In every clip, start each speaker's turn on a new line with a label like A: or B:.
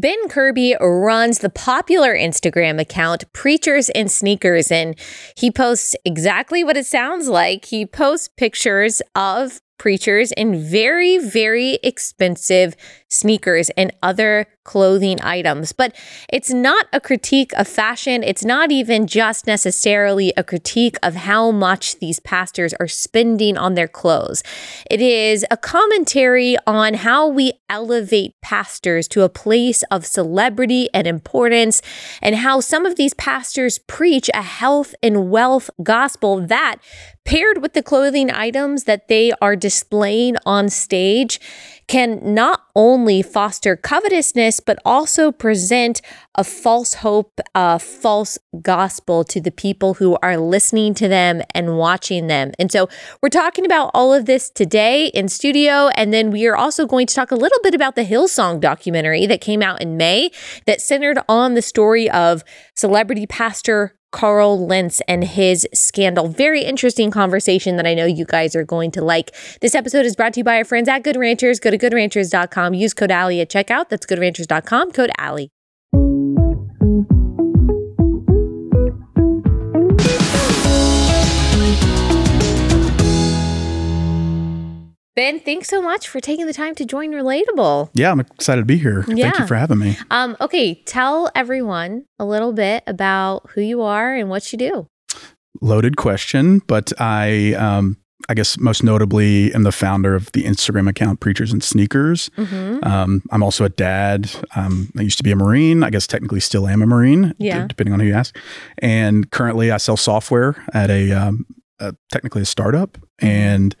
A: Ben Kirby runs the popular Instagram account Preachers and Sneakers, and he posts exactly what it sounds like. He posts pictures of preachers in very, very expensive sneakers and other clothing items. But it's not a critique of fashion. It's not even just necessarily a critique of how much these pastors are spending on their clothes. It is a commentary on how we elevate pastors to a place of celebrity and importance, and how some of these pastors preach a health and wealth gospel that, paired with the clothing items that they are displaying on stage, can not only foster covetousness, but also present a false hope, a false gospel to the people who are listening to them and watching them. And so we're talking about all of this today in studio. And then we are also going to talk a little bit about the Hillsong documentary that came out in May that centered on the story of celebrity pastor Carl Lentz and his scandal. Very interesting conversation that I know you guys are going to like. This episode is brought to you by our friends at Good Ranchers. Go to goodranchers.com. Use code Allie at checkout. That's goodranchers.com. Code Allie. Ben, thanks so much for taking the time to join Relatable.
B: Yeah, I'm excited to be here.
A: Yeah.
B: Thank you for having me.
A: Um, okay, tell everyone a little bit about who you are and what you do.
B: Loaded question, but I, um, I guess most notably, am the founder of the Instagram account Preachers and Sneakers.
A: Mm-hmm.
B: Um, I'm also a dad. Um, I used to be a Marine. I guess technically still am a Marine,
A: Yeah.
B: d- depending on who you ask. And currently, I sell software at a, um, a technically a startup,
A: Mm-hmm.
B: and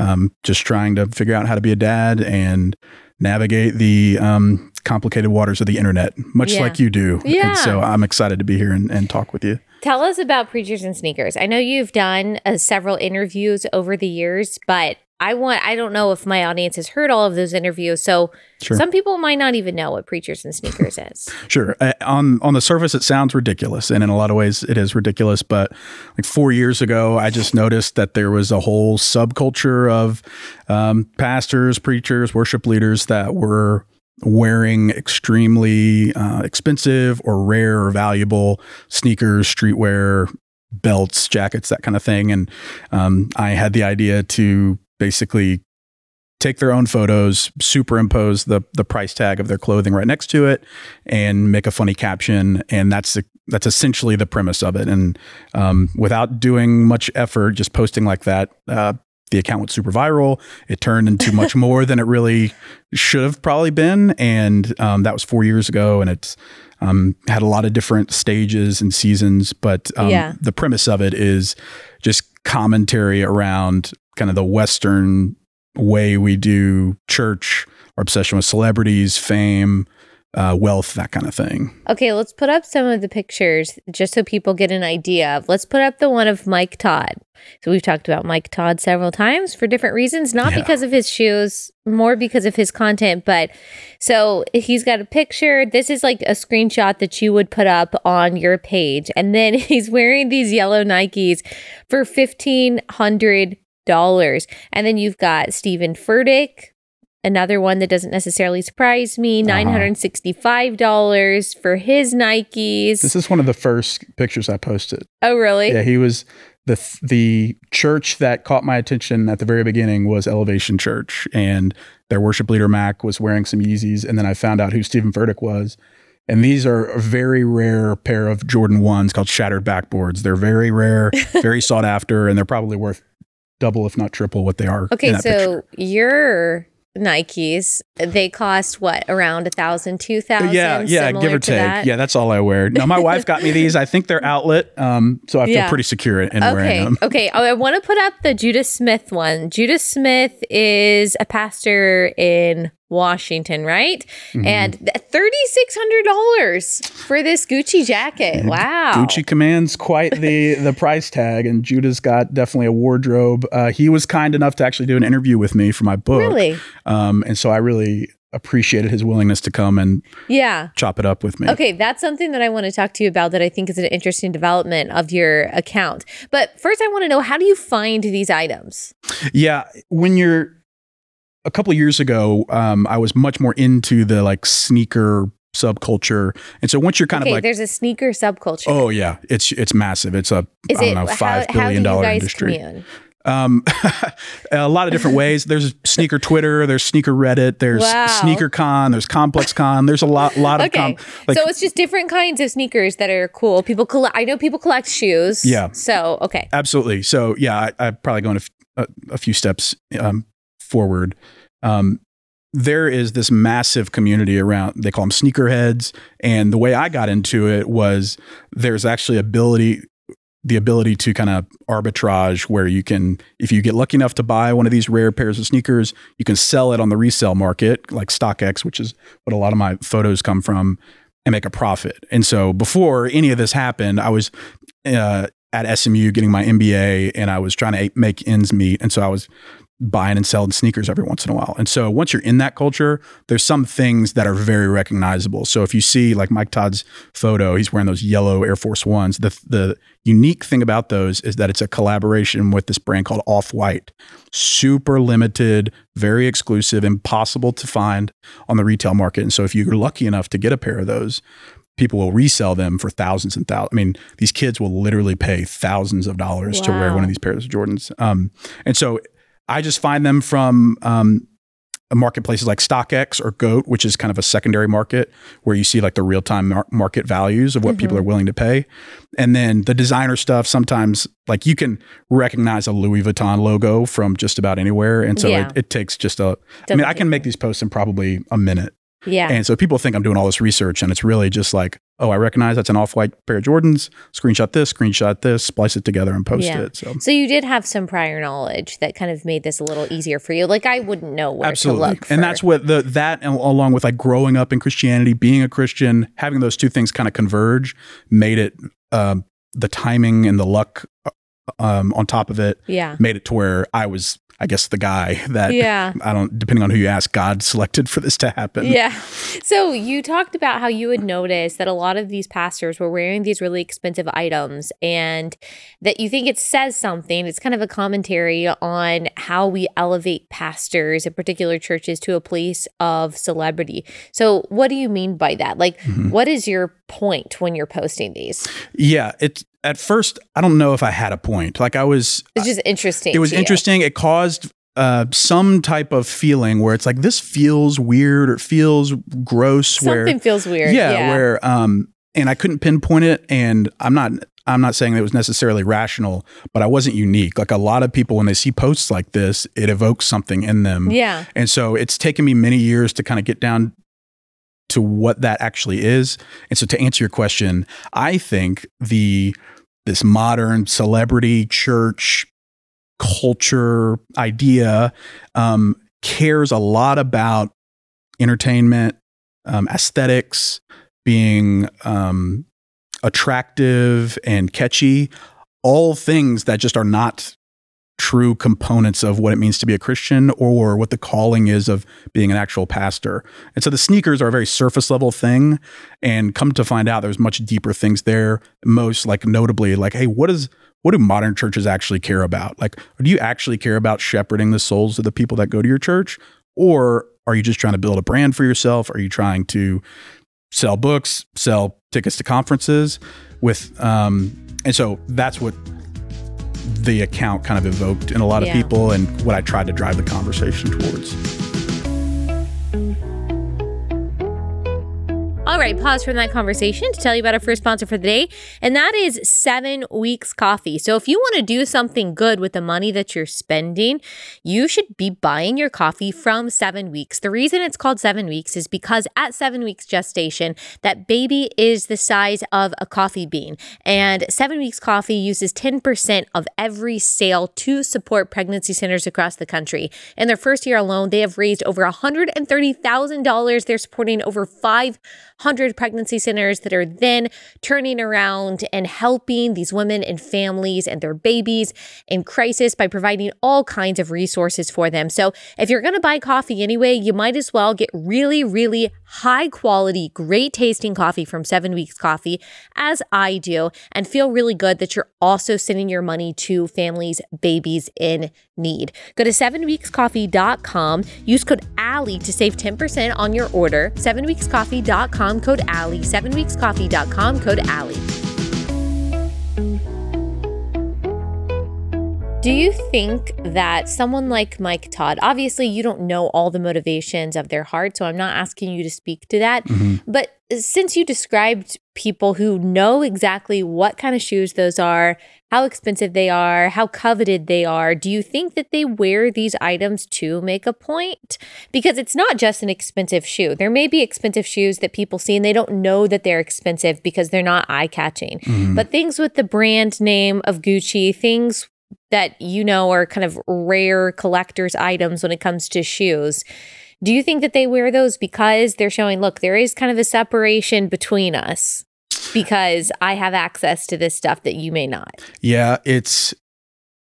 B: um, just trying to figure out how to be a dad and navigate the um, complicated waters of the internet, much
A: Yeah.
B: like you do.
A: Yeah.
B: And so I'm excited to be here and, and talk with you.
A: Tell us about Preachers and Sneakers. I know you've done uh, several interviews over the years, but I want I don't know if my audience has heard all of those interviews. So
B: Sure.
A: some people might not even know what Preachers and Sneakers is.
B: Sure. Uh, on on the surface, it sounds ridiculous, and in a lot of ways, it is ridiculous. But like four years ago, I just noticed that there was a whole subculture of um, pastors, preachers, worship leaders that were wearing extremely uh, expensive or rare or valuable sneakers, streetwear, belts, jackets, that kind of thing. And um, I had the idea to basically take their own photos, superimpose the the price tag of their clothing right next to it, and make a funny caption. And that's the, that's essentially the premise of it. And um, without doing much effort, just posting like that. Uh, the account went super viral. It turned into much more than it really should have probably been, and um, that was four years ago. And it's um, had a lot of different stages and seasons, but um,
A: Yeah.
B: the premise of it is just commentary around kind of the Western way we do church, our obsession with celebrities, fame, uh, wealth, that kind of thing.
A: Okay, let's put up some of the pictures just so people get an idea of. Let's put up the one of Mike Todd. So we've talked about Mike Todd several times for different reasons, not
B: Yeah.
A: because of his shoes, more because of his content. But so he's got a picture. This is like a screenshot that you would put up on your page. And then he's wearing these yellow Nikes for $1,500. And then you've got Steven Furtick, another one that doesn't necessarily surprise me,
B: Uh-huh.
A: $965 for his Nikes.
B: This is one of the first pictures I posted.
A: oh, really?
B: Yeah, he was the the church that caught my attention at the very beginning was Elevation Church, and their worship leader Mack was wearing some Yeezys, and then I found out who Steven Furtick was. And these are a very rare pair of Jordan ones called shattered backboards. They're very rare, very sought after, and they're probably worth double, if not triple, what they are.
A: Okay, so
B: picture.
A: your Nikes, they cost what, around a thousand, two thousand?
B: yeah, yeah, give or take.
A: that?
B: Yeah, that's all I wear. Now, my wife got me these. I think they're outlet, um, so I feel
A: Yeah.
B: pretty secure in wearing
A: Okay.
B: them.
A: Okay. Oh, I want to put up the Judah Smith one. Judah Smith is a pastor in Washington, right?
B: Mhm.
A: And thirty six hundred dollars for this Gucci jacket. Wow.
B: Gucci commands quite the the price tag, and Judah's got definitely a wardrobe. Uh, he was kind enough to actually do an interview with me for my book,
A: Really?
B: um, and so I really appreciated his willingness to come and
A: Yeah.
B: chop it up with me.
A: Okay, that's something that I want to talk to you about that I think is an interesting development of your account. But first, I want to know how do you find these items?
B: Yeah, when you're a couple of years ago, um, I was much more into the like sneaker subculture. And so once you're kind
A: okay,
B: of like,
A: there's a sneaker subculture.
B: oh yeah, it's it's massive. It's a
A: Is
B: I don't know
A: how,
B: five
A: how
B: billion
A: do
B: dollar
A: guys
B: industry.
A: commune?
B: Um, a lot of different ways. There's sneaker Twitter. There's sneaker Reddit. There's
A: Wow.
B: sneaker con. There's complex con. There's a lot lot of
A: Okay,
B: com. Like,
A: so it's just different kinds of sneakers that are cool. People collect. I know people collect shoes.
B: Yeah.
A: So okay.
B: Absolutely. So yeah, I, I'm probably going a, f- a- a few steps um, forward. Um, there is this massive community around. They call them sneakerheads, and the way I got into it was there's actually ability, the ability to kind of arbitrage where you can, if you get lucky enough to buy one of these rare pairs of sneakers, you can sell it on the resale market, like StockX, which is what a lot of my photos come from, and make a profit. And so before any of this happened, I was uh, at SMU getting my MBA and I was trying to make ends meet. And so I was buying and selling sneakers every once in a while. And so once you're in that culture, there's some things that are very recognizable. So if you see like Mike Todd's photo, he's wearing those yellow Air Force Ones. The the unique thing about those is that it's a collaboration with this brand called Off White. Super limited, very exclusive, impossible to find on the retail market. And so if you're lucky enough to get a pair of those, people will resell them for thousands and thousands. I mean, these kids will literally pay thousands of dollars to wear one of these pairs of Jordans. Um, and so I just find them from um, marketplaces like StockX or Goat, which is kind of a secondary market where you see like the real time mar- market values of what people
A: Mhm.
B: are willing to pay. And then the designer stuff, sometimes like you can recognize a Louis Vuitton logo from just about anywhere. And so
A: Yeah.
B: it, it takes just a, I
A: Doesn't
B: mean, I can make these posts in probably a minute.
A: Yeah.
B: And so people think I'm doing all this research, and it's really just like, oh, I recognize that's an off white pair of Jordans. Screenshot this, screenshot this, splice it together, and post
A: Yeah.
B: it. So
A: So you did have some prior knowledge that kind of made this a little easier for you. Like I wouldn't know where
B: absolutely,
A: to look. For.
B: and that's what the that along with like growing up in Christianity, being a Christian, having those two things kind of converge, made it um, the timing and the luck uh, um, on top of it
A: yeah.
B: made it to where I was, I guess, the guy that
A: Yeah.
B: I don't, depending on who you ask, God selected for this to happen.
A: Yeah. So you talked about how you would notice that a lot of these pastors were wearing these really expensive items and that you think it says something. It's kind of a commentary on how we elevate pastors in particular churches to a place of celebrity. So what do you mean by that? Like
B: Mhm.
A: what is your point when you're posting these?
B: Yeah, it's at first I don't know if I had a point. Like I was
A: It's just interesting.
B: it was
A: to you.
B: interesting. It caused uh, some type of feeling where it's like this feels weird or it feels gross.
A: Something
B: where
A: feels weird.
B: yeah,
A: Yeah.
B: where um, and I couldn't pinpoint it. And I'm not I'm not saying that it was necessarily rational, but I wasn't unique. Like a lot of people when they see posts like this, it evokes something in them.
A: yeah.
B: And so it's taken me many years to kind of get down to what that actually is. And so to answer your question, I think the this modern celebrity church culture idea um, cares a lot about entertainment, um, aesthetics, being um, attractive and catchy, all things that just are not true components of what it means to be a Christian or what the calling is of being an actual pastor. And so the sneakers are a very surface level thing. And come to find out, there's much deeper things there. Most like notably, like, hey, what is what do modern churches actually care about? Like, do you actually care about shepherding the souls of the people that go to your church? Or are you just trying to build a brand for yourself? Are you trying to sell books, sell tickets to conferences with um and so that's what the account kind of evoked in a lot of
A: Yeah.
B: people and what I tried to drive the conversation towards.
A: All right, pause from that conversation to tell you about our first sponsor for the day, and that is Seven Weeks Coffee. So, if you want to do something good with the money that you're spending, you should be buying your coffee from Seven Weeks. The reason it's called Seven Weeks is because at seven weeks gestation, that baby is the size of a coffee bean, and Seven Weeks Coffee uses 10% of every sale to support pregnancy centers across the country. In their first year alone, they have raised over $130,000. They're supporting over 500 pregnancy centers that are then turning around and helping these women and families and their babies in crisis by providing all kinds of resources for them. So if you're going to buy coffee anyway, you might as well get really, really high quality, great tasting coffee from Seven Weeks Coffee, as I do, and feel really good that you're also sending your money to families, babies in need. Go to 7weekscoffee.com, use code ALLIE to save 10% on your order. sevenweekscoffee.com, code Allie, sevenweekscoffee.com, code Allie. Do you think that someone like Mike Todd, obviously you don't know all the motivations of their heart, so I'm not asking you to speak to that,
B: Mm-hmm.
A: but since you described people who know exactly what kind of shoes those are, how expensive they are, how coveted they are, do you think that they wear these items to make a point? Because it's not just an expensive shoe. There may be expensive shoes that people see and they don't know that they're expensive because they're not eye catching. But things with the brand name of Gucci, things that you know are kind of rare collector's items when it comes to shoes. Do you think that they wear those because they're showing, look, there is kind of a separation between us because I have access to this stuff that you may not?
B: Yeah, it's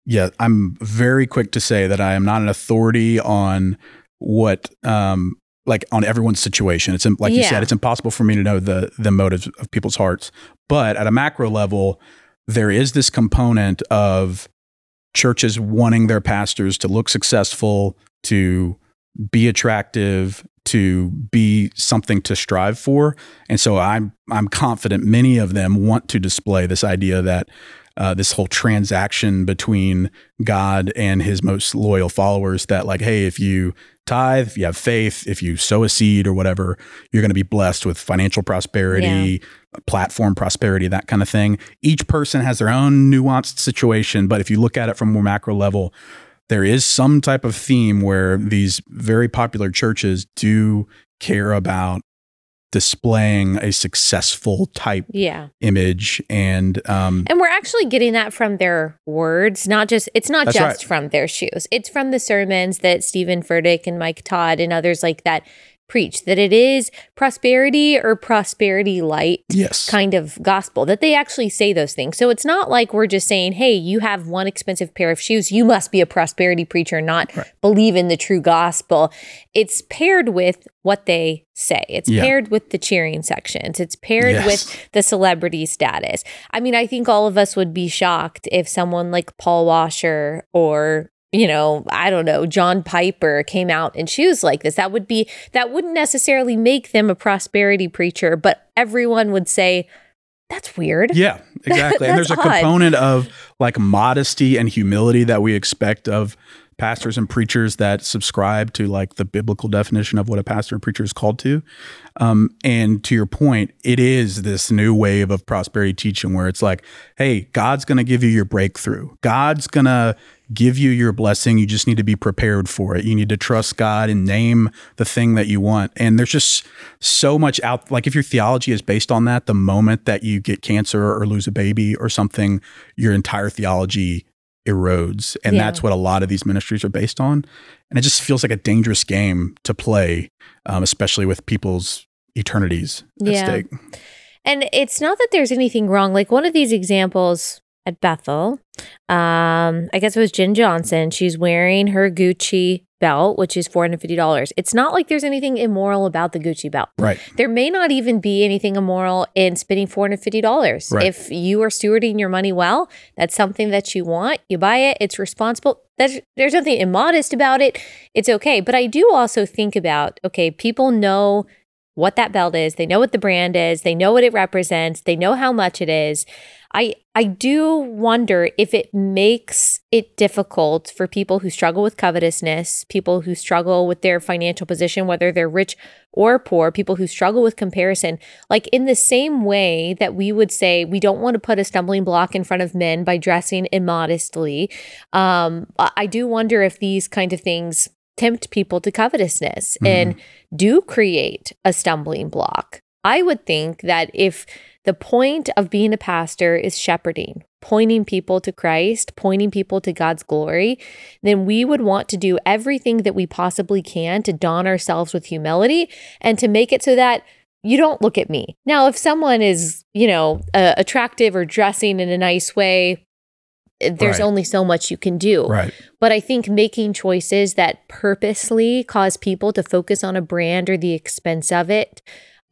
B: yeah, I'm very quick to say that I am not an authority on what um like on everyone's situation. It's like you said, it's impossible for me to know the the motives of people's hearts. But at a macro level, there is this component of churches wanting their pastors to look successful, to be attractive, to be something to strive for. And so I'm I'm confident many of them want to display this idea that uh, this whole transaction between God and his most loyal followers that like, hey, if you tithe, if you have faith, if you sow a seed or whatever, you're going to be blessed with financial prosperity, platform prosperity, that kind of thing. Each person has their own nuanced situation, but if you look at it from a more macro level, there is some type of theme where these very popular churches do care about displaying a successful type
A: Yeah.
B: image and um
A: And we're actually getting that from their words, not just it's not just
B: right.
A: from their shoes. It's from the sermons that Steven Furtick and Mike Todd and others like that preach that it is prosperity or prosperity light
B: yes
A: kind of gospel that they actually say those things. So it's not like we're just saying, "Hey, you have one expensive pair of shoes, you must be a prosperity preacher, not believe in the true gospel." It's paired with what they say. It's
B: Yeah.
A: paired with the cheering sections. It's paired
B: Yes.
A: with the celebrity status. I mean, I think all of us would be shocked if someone like Paul Washer or you know, I don't know, John Piper came out in shoes like this. That would be that wouldn't necessarily make them a prosperity preacher, but everyone would say that's weird.
B: Yeah, exactly. and there's a
A: odd.
B: component of like modesty and humility that we expect of pastors and preachers that subscribe to like the biblical definition of what a pastor and preacher is called to. Um, and to your point, it is this new wave of prosperity teaching where it's like, hey, God's going to give you your breakthrough. God's going to give you your blessing. You just need to be prepared for it. You need to trust God and name the thing that you want. And there's just so much out. Like if your theology is based on that, the moment that you get cancer or lose a baby or something, your entire theology erodes. And
A: Yeah.
B: that's what a lot of these ministries are based on. And it just feels like a dangerous game to play, um, especially with people's eternities at
A: Yeah.
B: stake.
A: And it's not that there's anything wrong. Like one of these examples at Bethel, um, I guess it was Jenn Johnson. She's wearing her Gucci belt, which is $450. It's not like there's anything immoral about the Gucci belt.
B: Right.
A: There may not even be anything immoral in spending $450.
B: Right.
A: If you are stewarding your money well, that's something that you want, you buy it, it's responsible. There's, there's nothing immodest about it. It's okay. But I do also think about okay, people know what that belt is, they know what the brand is, they know what it represents, they know how much it is. I I do wonder if it makes it difficult for people who struggle with covetousness, people who struggle with their financial position, whether they're rich or poor, people who struggle with comparison. Like in the same way that we would say we don't want to put a stumbling block in front of men by dressing immodestly. Um, I I do wonder if these kind of things tempt people to covetousness and do create a stumbling block. I would think that if the point of being a pastor is shepherding, pointing people to Christ, pointing people to God's glory, then we would want to do everything that we possibly can to don ourselves with humility and to make it so that you don't look at me. Now, if someone is, you know, uh, attractive or dressing in a nice way, there's
B: Right.
A: only so much you can do.
B: Right.
A: But I think making choices that purposely cause people to focus on a brand or the expense of it.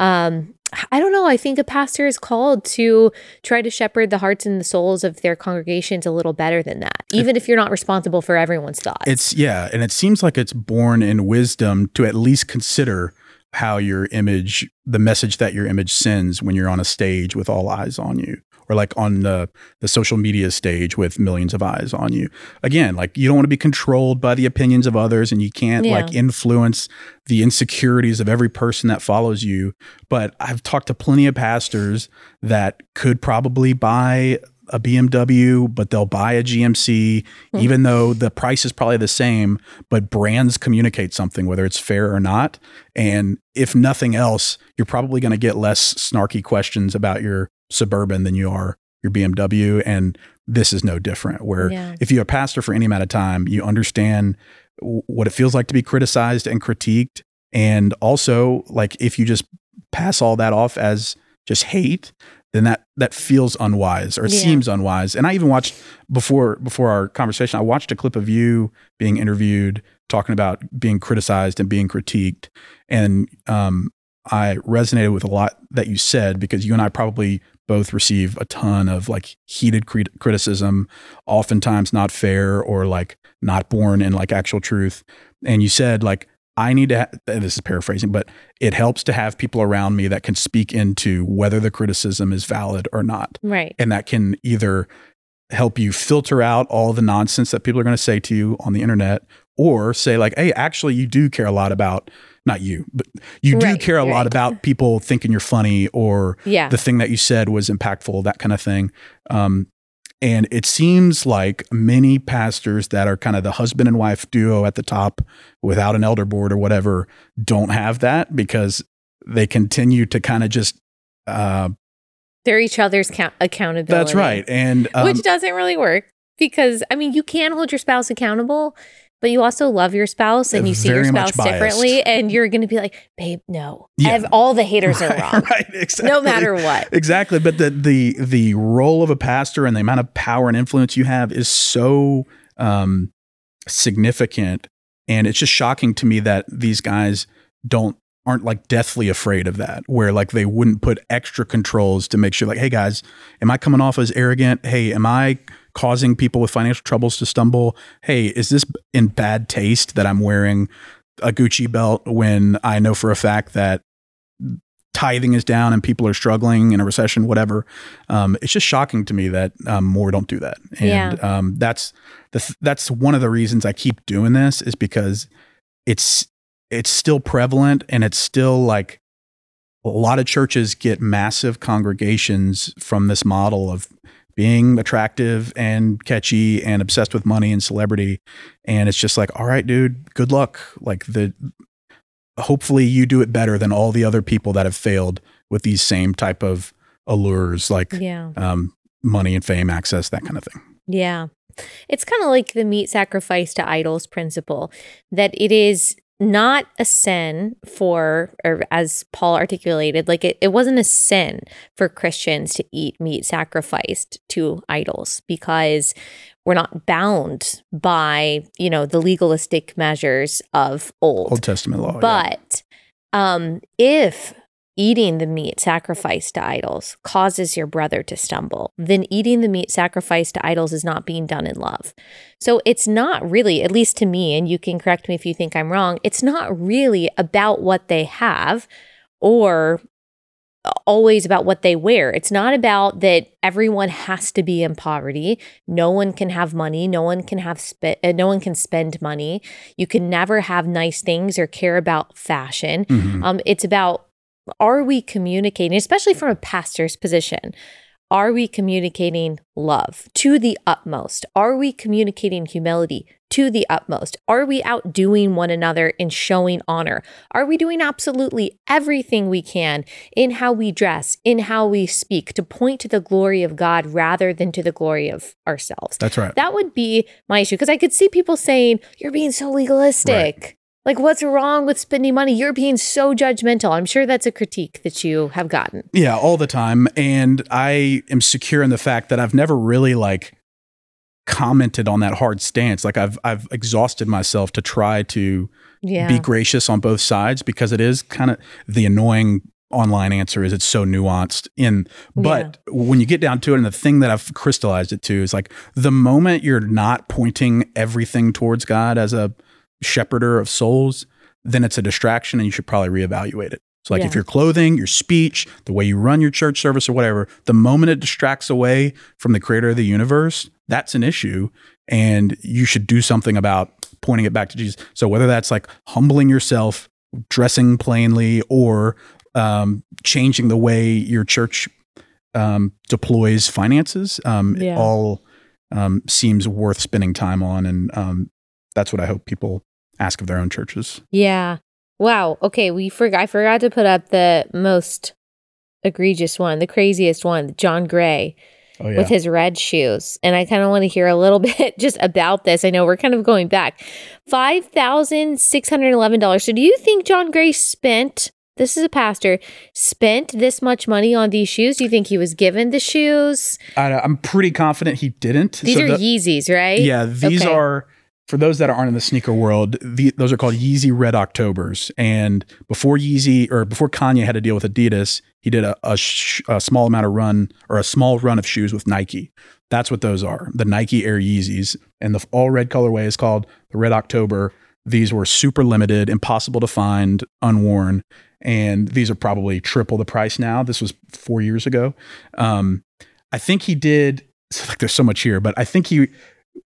A: Um, I don't know. I think a pastor is called to try to shepherd the hearts and the souls of their congregations a little better than that, even if you're not responsible for everyone's thoughts.
B: It's yeah, and it seems like it's born in wisdom to at least consider how your image, the message that your image sends when you're on a stage with all eyes on you, or like on the the social media stage with millions of eyes on you. Again, like you don't want to be controlled by the opinions of others, and you can't
A: Yeah.
B: like influence the insecurities of every person that follows you. But I've talked to plenty of pastors that could probably buy a BMW, but they'll buy a GMC,
A: Hmm.
B: even though the price is probably the same. But brands communicate something, whether it's fair or not. And if nothing else, you're probably going to get less snarky questions about your Suburban than you are your BMW. And this is no different. Where
A: Yeah.
B: if you're a pastor for any amount of time, you understand w- what it feels like to be criticized and critiqued. And also, like, if you just pass all that off as just hate, then that that feels unwise or it
A: Yeah.
B: seems unwise. And I even watched before before our conversation, I watched a clip of you being interviewed talking about being criticized and being critiqued. And um, I resonated with a lot that you said because you and I probably both receive a ton of like heated crit- criticism, oftentimes not fair or like not born in like actual truth. And you said like I need to. Ha- this is paraphrasing, but it helps to have people around me that can speak into whether the criticism is valid or not,
A: Right.
B: and that can either help you filter out all the nonsense that people are going to say to you on the internet, or say like, "Hey, actually, you do care a lot about." Not you, but you do
A: Right,
B: care a lot about people thinking you're funny or
A: Yeah.
B: the thing that you said was impactful, that kind of thing. Um, and it seems like many pastors that are kind of the husband and wife duo at the top without an elder board or whatever don't have that because they continue to kind of just, uh,
A: They're each other's count- accountability.
B: that's right. And um,
A: Which doesn't really work because, I mean, you can hold your spouse accountable, but you also love your spouse and you see your spouse differently. And you're going to be like, babe, no.
B: Yeah.
A: All the haters are wrong.
B: right, exactly.
A: No matter what.
B: Exactly. But the the the role of a pastor and the amount of power and influence you have is so um, significant, and it's just shocking to me that these guys don't aren't like deathly afraid of that. Where like they wouldn't put extra controls to make sure, like, hey guys, am I coming off as arrogant? Hey, am I causing people with financial troubles to stumble? Hey, is this in bad taste that I'm wearing a Gucci belt when I know for a fact that tithing is down and people are struggling in a recession, whatever. Um, it's just shocking to me that um, more don't do that, and um, that's th- that's one of the reasons I keep doing this is because it's it's still prevalent and it's still like a lot of churches get massive congregations from this model of being attractive and catchy and obsessed with money and celebrity and it's just like all right dude good luck like the hopefully you do it better than all the other people that have failed with these same type of allures like
A: Yeah.
B: um, money and fame access that kind of thing
A: Yeah. It's kind of like the meat sacrifice to idols principle that it is not a sin for, or as Paul articulated, like it, it wasn't a sin for Christians to eat meat sacrificed to idols because we're not bound by, you know, the legalistic measures of old.
B: old testament law yeah.
A: But um, if eating the meat sacrificed to idols causes your brother to stumble, then eating the meat sacrificed to idols is not being done in love. So it's not really, at least to me, and you can correct me if you think I'm wrong, it's not really about what they have or always about what they wear. It's not about that everyone has to be in poverty. No one can have money. No one can have spe- uh, no one can spend money. You can never have nice things or care about fashion.
B: Mhm.
A: Um, it's about are we communicating, especially from a pastor's position? Are we communicating love to the utmost? Are we communicating humility to the utmost? Are we outdoing one another in showing honor? Are we doing absolutely everything we can in how we dress, in how we speak to point to the glory of God rather than to the glory of ourselves?
B: that's right
A: That would be my issue because I could see people saying, You're being so legalistic. Like, what's wrong with spending money? You're being so judgmental. I'm sure that's a critique that you have gotten.
B: Yeah, all the time. And I am secure in the fact that I've never really like commented on that hard stance. Like I've I've exhausted myself to try to
A: Yeah.
B: be gracious on both sides because it is kind of the annoying online answer is it's so nuanced in but when you get down to it and the thing that I've crystallized it to is like the moment you're not pointing everything towards God as a shepherder of souls then it's a distraction and you should probably reevaluate it. So, like
A: Yeah.
B: if your clothing, your speech, the way you run your church service or whatever, the moment it distracts away from the creator of the universe, that's an issue. And you should do something about pointing it back to Jesus. So, whether that's like humbling yourself, dressing plainly, or um, changing the way your church um, deploys finances, um,
A: Yeah.
B: it all um, seems worth spending time on. And um, that's what I hope people ask of their own churches.
A: Yeah. Wow. Okay, we forgot I forgot to put up the most egregious one, the craziest one, John Gray
B: Oh, yeah.
A: with his red shoes. And I kind of want to hear a little bit just about this. I know we're kind of going back. $5,611. So do you think John Gray spent this is a pastor spent this much money on these shoes? Do you think he was given the shoes?
B: I, I'm pretty confident he didn't.
A: These
B: So
A: are
B: the-
A: Yeezys, right?
B: Yeah, these
A: Okay.
B: are for those that aren't in the sneaker world. The, those are called Yeezy Red Octobers. And before Yeezy or before Kanye had to deal with Adidas, he did a, a, sh- a small amount of run or a small run of shoes with Nike. That's what those are. The Nike Air Yeezys, and the all red colorway is called the Red October. These were super limited, impossible to find, unworn, and these are probably triple the price now. This was four years ago. Um, I think he did. Like there's so much here, but I think he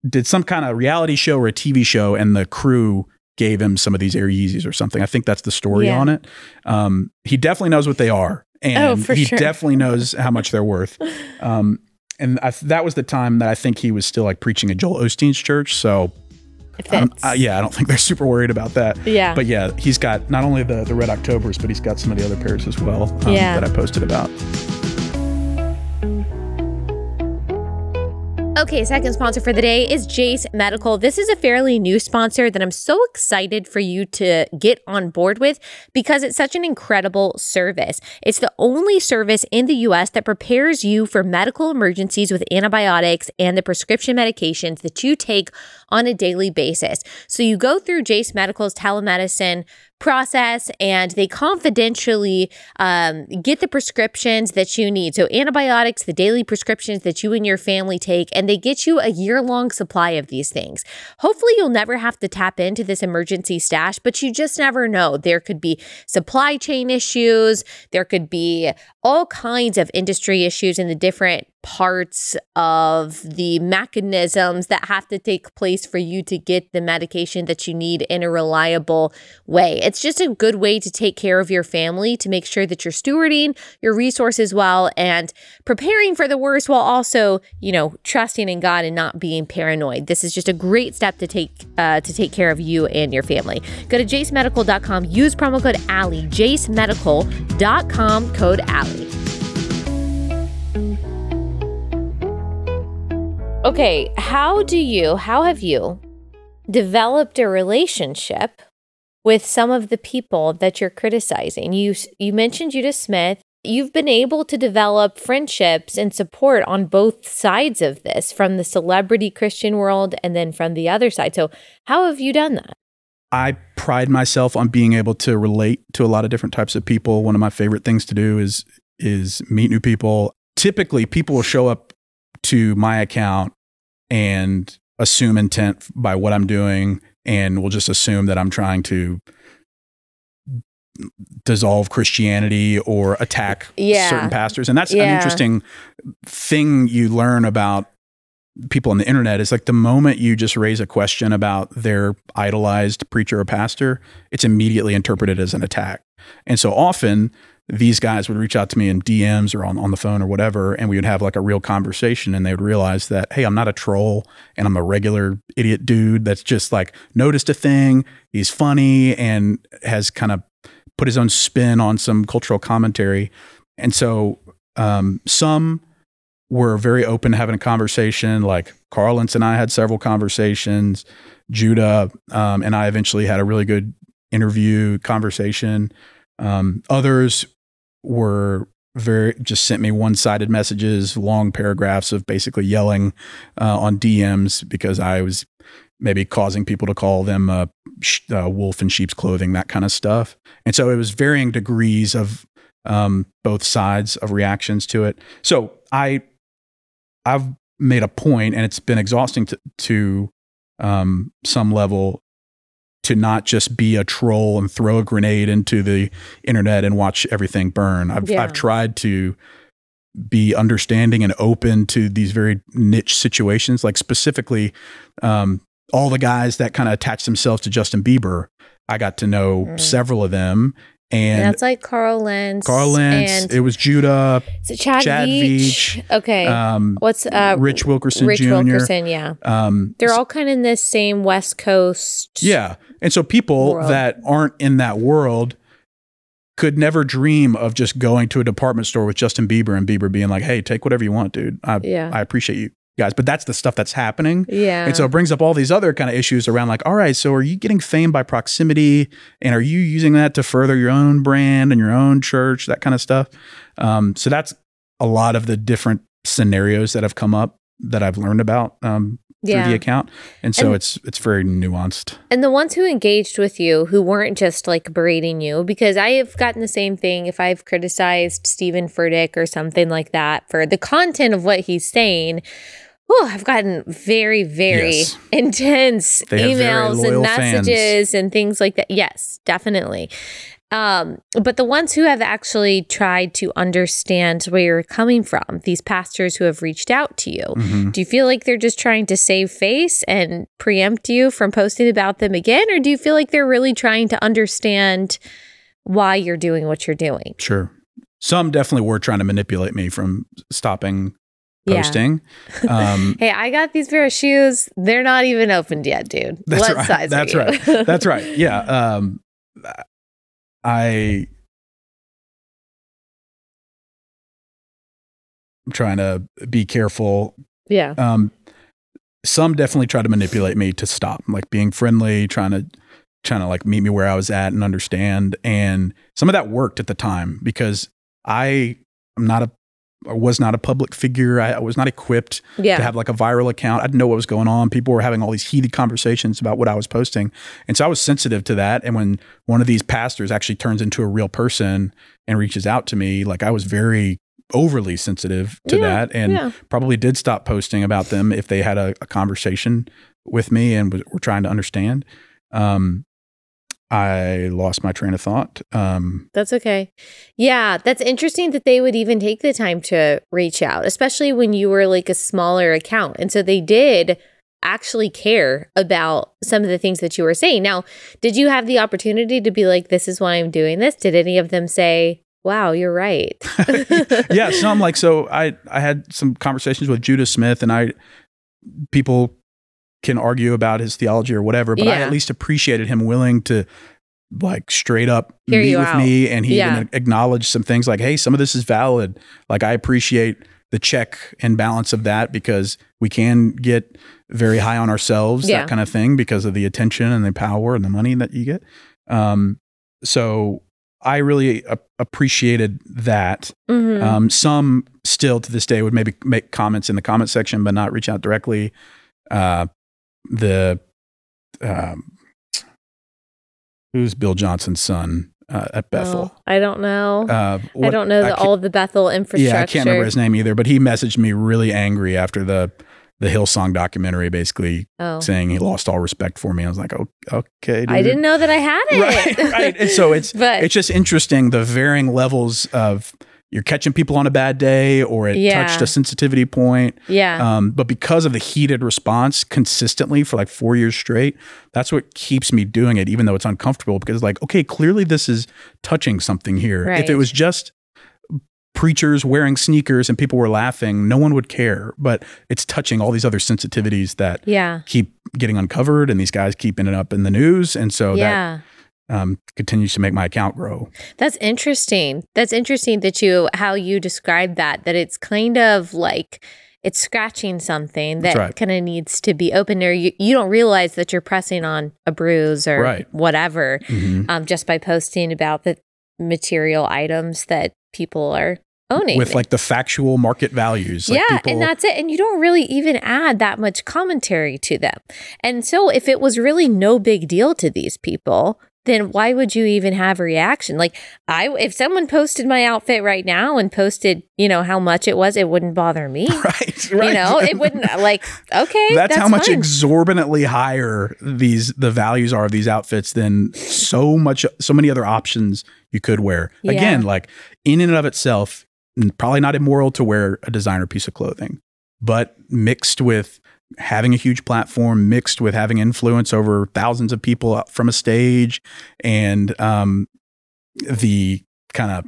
B: did some kind of reality show or a TV show, and the crew gave him some of these Air Yeezys or something. I think that's the story
A: Yeah.
B: on it. Um, he definitely knows what they are, and
A: Oh, for
B: he
A: sure.
B: definitely knows how much they're worth. Um, and I, that was the time that I think he was still like preaching at Joel Osteen's church. So um,
A: fits.
B: uh, yeah, I don't think they're super worried about that.
A: yeah.
B: But yeah, he's got not only the the Red Octobers, but he's got some of the other pairs as well um,
A: Yeah.
B: that I posted about.
A: Okay, second sponsor for the day is Jase Medical. This is a fairly new sponsor that I'm so excited for you to get on board with because it's such an incredible service. It's the only service in the US that prepares you for medical emergencies with antibiotics and the prescription medications that you take on a daily basis. So you go through Jase Medical's telemedicine process and they confidentially um, get the prescriptions that you need. So, antibiotics, the daily prescriptions that you and your family take, and they get you a year long supply of these things. Hopefully, you'll never have to tap into this emergency stash, but you just never know. There could be supply chain issues, there could be all kinds of industry issues in the different parts of the mechanisms that have to take place for you to get the medication that you need in a reliable way. It's just a good way to take care of your family to make sure that you're stewarding your resources well and preparing for the worst while also, you know, trusting in God and not being paranoid. This is just a great step to take uh, to take care of you and your family. Go to jasemedical.com, use promo code Allie, jasemedical.com code Allie. Okay, how do you, how have you developed a relationship with some of the people that you're criticizing? You you mentioned Judah Smith. You've been able to develop friendships and support on both sides of this, from the celebrity Christian world and then from the other side. So, how have you done that?
B: I pride myself on being able to relate to a lot of different types of people. One of my favorite things to do is is meet new people. Typically, people will show up to my account and assume intent by what I'm doing and will just assume that I'm trying to dissolve Christianity or attack
A: Yeah.
B: certain pastors. And that's an interesting thing you learn about people on the internet is like the moment you just raise a question about their idolized preacher or pastor, it's immediately interpreted as an attack. And so often these guys would reach out to me in DMs or on, on the phone or whatever, and we would have like a real conversation and they would realize that, hey, I'm not a troll and I'm a regular idiot dude that's just like noticed a thing. He's funny and has kind of put his own spin on some cultural commentary. And so um, some were very open to having a conversation. Like Carl Lentz and I had several conversations. Judah um, and I eventually had a really good interview conversation. Um, others were very just sent me one-sided messages, long paragraphs of basically yelling uh, on DMs because I was maybe causing people to call them uh, wolf in sheep's clothing, that kind of stuff. And so it was varying degrees of um, both sides of reactions to it. So I, I've made a point, and it's been exhausting to, to um, some level to not just be a troll and throw a grenade into the internet and watch everything burn. I've
A: Yeah.
B: I've tried to be understanding and open to these very niche situations, like specifically um, all the guys that kind of attach themselves to Justin Bieber. I got to know
A: Mm.
B: several of them,
A: And that's like Carl Lentz.
B: Carl Lentz.
A: And
B: it was Judah,
A: is it Chad,
B: Chad
A: Veach? Okay.
B: um,
A: What's uh
B: Rich Wilkerson
A: Rich
B: Jr.
A: Wilkerson, yeah.
B: Um,
A: They're all kind of in this same West Coast.
B: Yeah. And so people
A: world.
B: that aren't in that world could never dream of just going to a department store with Justin Bieber and Bieber being like, "Hey, take whatever you want, dude. I
A: Yeah.
B: I appreciate you guys." But that's the stuff that's happening.
A: Yeah.
B: And so it brings up all these other kind of issues around like, all right, so are you getting fame by proximity and are you using that to further your own brand and your own church, that kind of stuff? Um, so that's a lot of the different scenarios that have come up that I've learned about um, through
A: yeah.
B: the account. And so
A: And-
B: it's it's very nuanced.
A: And the ones who engaged with you, who weren't just like berating you, because I have gotten the same thing if I've criticized Steven Furtick or something like that for the content of what he's saying. Oh, I've gotten very, very
B: Yes.
A: intense
B: They
A: emails and
B: loyal fans.
A: messages and things like that. Yes, definitely. Um, but the ones who have actually tried to understand where you're coming from, these pastors who have reached out to you,
B: Mhm.
A: do you feel like they're just trying to save face and preempt you from posting about them again? Or do you feel like they're really trying to understand why you're doing what you're doing?
B: Sure. Some definitely were trying to manipulate me from stopping
A: Yeah.
B: posting. Um,
A: Hey, I got these pair of shoes. They're not even opened yet, dude.
B: That's
A: what
B: right.
A: size
B: That's
A: are you?
B: right. That's right. Yeah. Um, I. I'm trying to be careful.
A: yeah.
B: Um, some definitely try to manipulate me to stop, like being friendly, trying to trying to like meet me where I was at and understand. And some of that worked at the time because I am not a I was not a public figure. I, I was not equipped
A: Yeah.
B: to have like a viral account. I didn't know what was going on. People were having all these heated conversations about what I was posting. And so I was sensitive to that. And when one of these pastors actually turns into a real person and reaches out to me, like I was very overly sensitive to
A: Yeah,
B: that and
A: yeah.
B: probably did stop posting about them if they had a, a conversation with me and was, were trying to understand. Um, I lost my train of thought. Um,
A: That's okay. Yeah, that's interesting that they would even take the time to reach out, especially when you were like a smaller account. And so they did actually care about some of the things that you were saying. Now, did you have the opportunity to be like, this is why I'm doing this? Did any of them say, wow, you're right?
B: yeah, some like so. I I had some conversations with Judah Smith, and I people can argue about his theology or whatever, but I at least appreciated him willing to like straight up
A: Hear
B: meet with
A: out.
B: me, and he
A: Yeah.
B: even acknowledged some things like, "Hey, some of this is valid." Like I appreciate the check and balance of that because we can get very high on ourselves,
A: Yeah.
B: that kind of thing, because of the attention and the power and the money that you get. Um, so I really a- appreciated that.
A: Mhm.
B: Um, some still to this day would maybe make comments in the comment section, but not reach out directly. Uh, the um, who's Bill Johnson's son uh, at Bethel?
A: Oh, I don't know.
B: Uh,
A: I don't know the,
B: can't-
A: all of the Bethel infrastructure.
B: Yeah, I can't remember his name either, but he messaged me really angry after the the Hillsong documentary, basically
A: Oh.
B: saying he lost all respect for me. I was like, oh, okay, dude.
A: I didn't know that I had it.
B: Right, right. And so it's
A: but
B: it's just interesting the varying levels of you're catching people on a bad day or it
A: Yeah.
B: touched a sensitivity point.
A: yeah.
B: Um, but because of the heated response consistently for like four years straight, that's what keeps me doing it, even though it's uncomfortable because like, okay, clearly this is touching something here. If it was just preachers wearing sneakers and people were laughing, no one would care. But it's touching all these other sensitivities that
A: yeah.
B: keep getting uncovered and these guys keep ending up in the news. And so
A: yeah.
B: that um, continues to make my account grow.
A: That's interesting. That's interesting that you how you describe that that it's kind of like it's scratching something that
B: right.
A: kind of needs to be open or you, you don't realize that you're pressing on a bruise or
B: Right.
A: whatever
B: Mhm.
A: um, just by posting about the material items that people are owning.
B: With like the factual market values. Like
A: yeah,
B: people-
A: and that's it. And you don't really even add that much commentary to them. And so if it was really no big deal to these people, then why would you even have a reaction? Like I if someone posted my outfit right now and posted, you know, how much it was, it wouldn't bother me.
B: Right. right.
A: You know, it wouldn't like okay.
B: That's,
A: That's,
B: how much
A: fine.
B: exorbitantly higher these the values are of these outfits than so much so many other options you could wear.
A: Yeah.
B: Again, like in and of itself, probably not immoral to wear a designer piece of clothing, but mixed with having a huge platform, mixed with having influence over thousands of people from a stage, and um, the kind of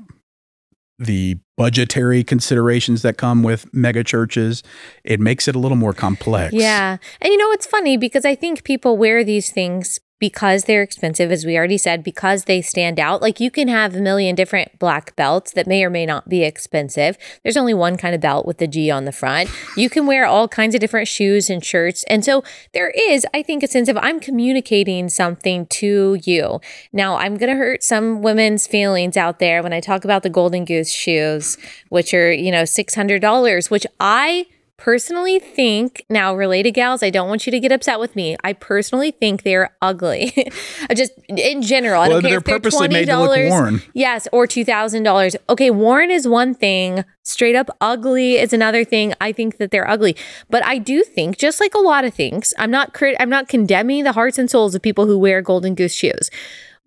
B: the budgetary considerations that come with mega churches, it makes it a little more complex.
A: Yeah. And you know, it's funny because I think people wear these things because they're expensive, as we already said, because they stand out. Like you can have a million different black belts that may or may not be expensive. There's only one kind of belt with the G on the front. You can wear all kinds of different shoes and shirts. And so there is, I think, a sense of I'm communicating something to you. Now, I'm going to hurt some women's feelings out there when I talk about the Golden Goose shoes, which are, you know, $600, which I personally think now related gals i don't want you to get upset with me. I personally think they're ugly. Just in general i
B: Well,
A: don't care
B: they're
A: if they're
B: purposely made to look
A: $20
B: worn.
A: yes or $2000 okay worn is one thing straight up ugly is another thing. I think that they're ugly. But i do think just like a lot of things i'm not crit- i'm not condemning the hearts and souls of people who wear golden goose shoes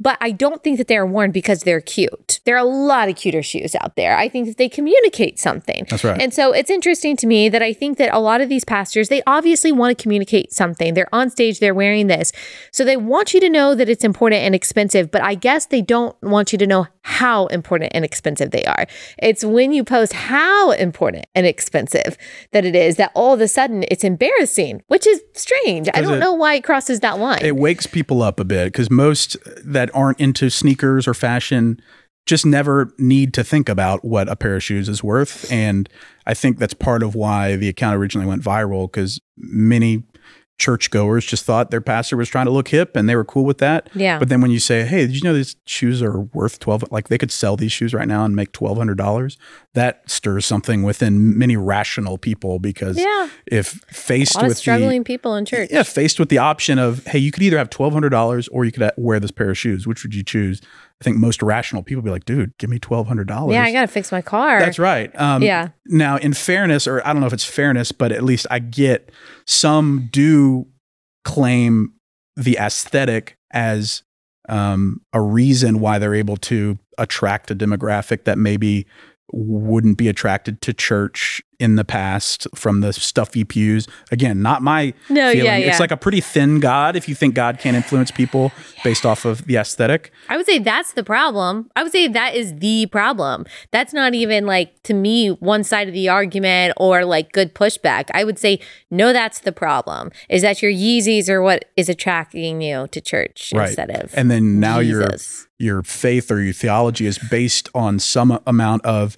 A: but I don't think that they're worn because they're cute. There are a lot of cuter shoes out there. I think that they communicate something.
B: That's right.
A: And so it's interesting to me that I think that a lot of these pastors, they obviously want to communicate something. They're on stage, they're wearing this. So they want you to know that it's important and expensive, but I guess they don't want you to know how important and expensive they are. It's when you post how important and expensive that it is that all of a sudden it's embarrassing, which is strange. I don't
B: it-
A: know why it crosses that line.
B: it wakes people up a bit because most that aren't into sneakers or fashion just never need to think about what a pair of shoes is worth. And I think that's part of why the account originally went viral because many churchgoers just thought their pastor was trying to look hip and they were cool with that.
A: Yeah.
B: But then when you say, hey, did you know these shoes are worth 12 like they could sell these shoes right now and make $1200, that stirs something within many rational people because
A: Yeah.
B: if faced
A: a lot of
B: with the
A: struggling people in church.
B: yeah, faced with the option of, hey, you could either have twelve hundred dollars or you could uh, wear this pair of shoes. Which would you choose? I think most rational people be like, dude, give me twelve hundred dollars.
A: Yeah, I got to fix my car.
B: That's right. Um,
A: Yeah.
B: Now, in fairness, or I don't know if it's fairness, but at least I get some do claim the aesthetic as um, a reason why they're able to attract a demographic that maybe wouldn't be attracted to church in the past from the stuffy pews. Again, not my
A: No,
B: feeling.
A: yeah, yeah.
B: It's like a pretty thin God if you think God can influence people based off of the aesthetic.
A: I would say that's the problem. I would say that is the problem. That's not even like to me one side of the argument or like good pushback. I would say no, that's the problem. Is that your Yeezys are what is attracting you to church instead of
B: and then now
A: Jesus.
B: Your faith or your theology is based on some amount of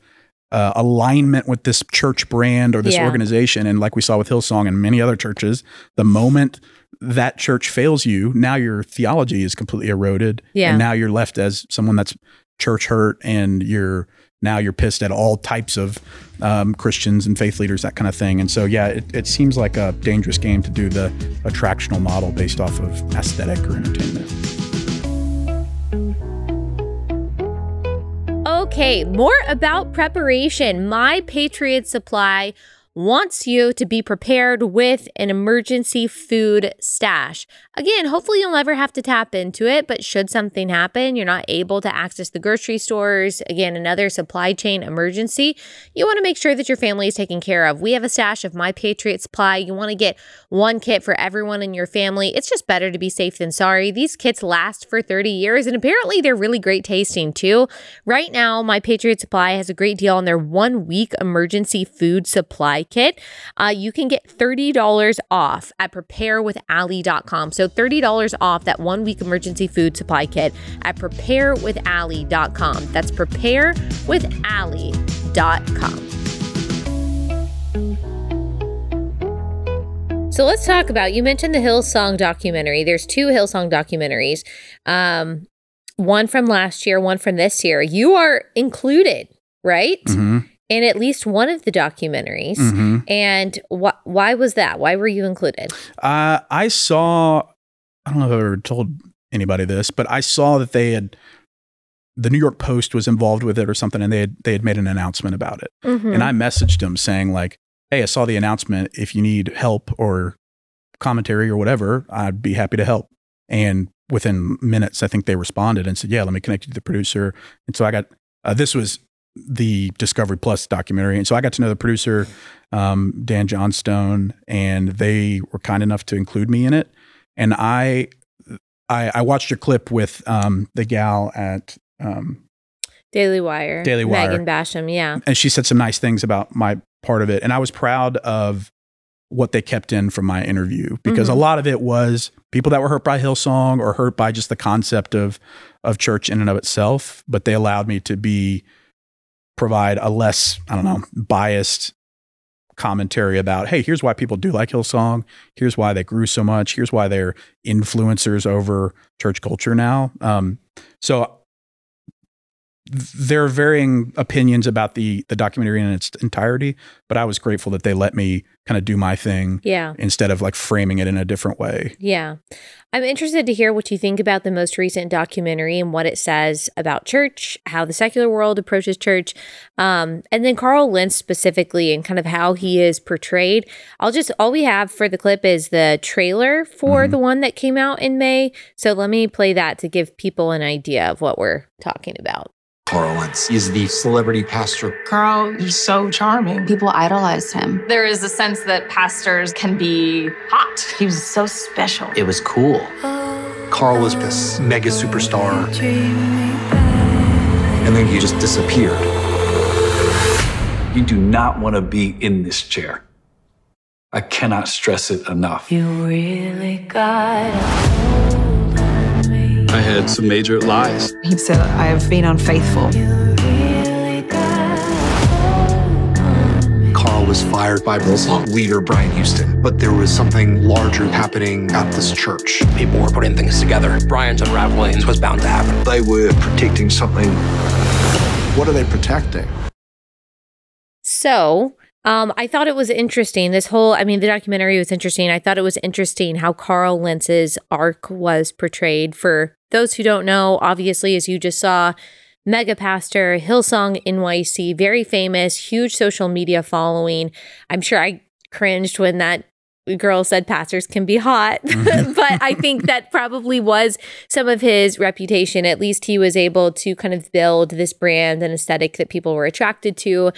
B: uh, alignment with this church brand or this
A: Yeah.
B: organization and like we saw with hillsong and many other churches the moment that church fails you now your theology is completely eroded
A: Yeah.
B: and now you're left as someone that's church hurt and you're now you're pissed at all types of um, christians and faith leaders that kind of thing and so yeah it, it seems like a dangerous game to do the attractional model based off of aesthetic or entertainment
A: Okay, more about preparation. My Patriot Supply wants you to be prepared with an emergency food stash. Again, hopefully you'll never have to tap into it, but should something happen, you're not able to access the grocery stores, again, another supply chain emergency, you want to make sure that your family is taken care of. We have a stash of My Patriot Supply. You want to get one kit for everyone in your family. It's just better to be safe than sorry. These kits last for 30 years and apparently they're really great tasting too. Right now, My Patriot Supply has a great deal on their one week emergency food supply kit. Uh, you can get $30 off at preparewithally.com. So $30 off that one week emergency food supply kit at preparewithally.com. That's preparewithally.com. So let's talk about you mentioned the Hillsong documentary. There's two Hillsong documentaries. Um, one from last year, one from this year. You are included, right?
B: Mhm.
A: In at least one of the documentaries.
B: Mhm.
A: And wh- why was that? Why were you included?
B: Uh, I saw, I don't know if I've ever told anybody this, but I saw that they had the New York Post was involved with it or something, and they had they had made an announcement about it.
A: Mhm.
B: And I messaged them saying like, "Hey, I saw the announcement. If you need help or commentary or whatever, I'd be happy to help." And within minutes, I think they responded and said, "Yeah, let me connect you to the producer." And so I got uh, this was the Discovery Plus documentary, and so I got to know the producer, um, Dan Johnstone, and they were kind enough to include me in it. And I, I, I watched your clip with um, the gal at. Um,
A: Daily Wire.
B: Daily Wire.
A: Megan Basham. Yeah.
B: and she said some nice things about my part of it and i was proud of what they kept in from my interview because
A: Mhm.
B: a lot of it was people that were hurt by hillsong or hurt by just the concept of of church in and of itself but they allowed me to be provide a less i don't know biased commentary about hey here's why people do like hillsong. Here's why they grew so much. Here's why they're influencers over church culture now. Um, so there are varying opinions about the the documentary in its entirety, but I was grateful that they let me kind of do my thing
A: Yeah.
B: instead of like framing it in a different way.
A: Yeah. I'm interested to hear what you think about the most recent documentary and what it says about church, how the secular world approaches church, um, and then Carl Lentz specifically and kind of how he is portrayed. I'll just, all we have for the clip is the trailer for
B: Mhm.
A: the one that came out in May. So let me play that to give people an idea of what we're talking about.
C: Carl Lentz is the celebrity pastor.
D: Carl is so charming.
E: People idolized him.
F: There is a sense that pastors can be hot.
E: He was so special.
C: It was cool. Carl was this mega superstar. And then he just disappeared.
G: You do not want to be in this chair. I cannot stress it enough.
E: You really got
G: I had some major lies.
D: He said, I have been unfaithful.
C: Carl was fired by Hillsong leader Brian Houston. But there was something larger happening at this church.
H: People were putting things together. Brian's unraveling was bound to happen.
I: They were protecting something. What are they protecting?
A: So, um, I thought it was interesting. This whole, I mean, the documentary was interesting. I thought it was interesting how Carl Lentz's arc was portrayed. For those who don't know, obviously, as you just saw, mega pastor, Hillsong NYC, very famous, huge social media following. I'm sure I cringed when that girl said pastors can be hot, mm-hmm. but I think that probably was some of his reputation. At least he was able to kind of build this brand and aesthetic that people were attracted to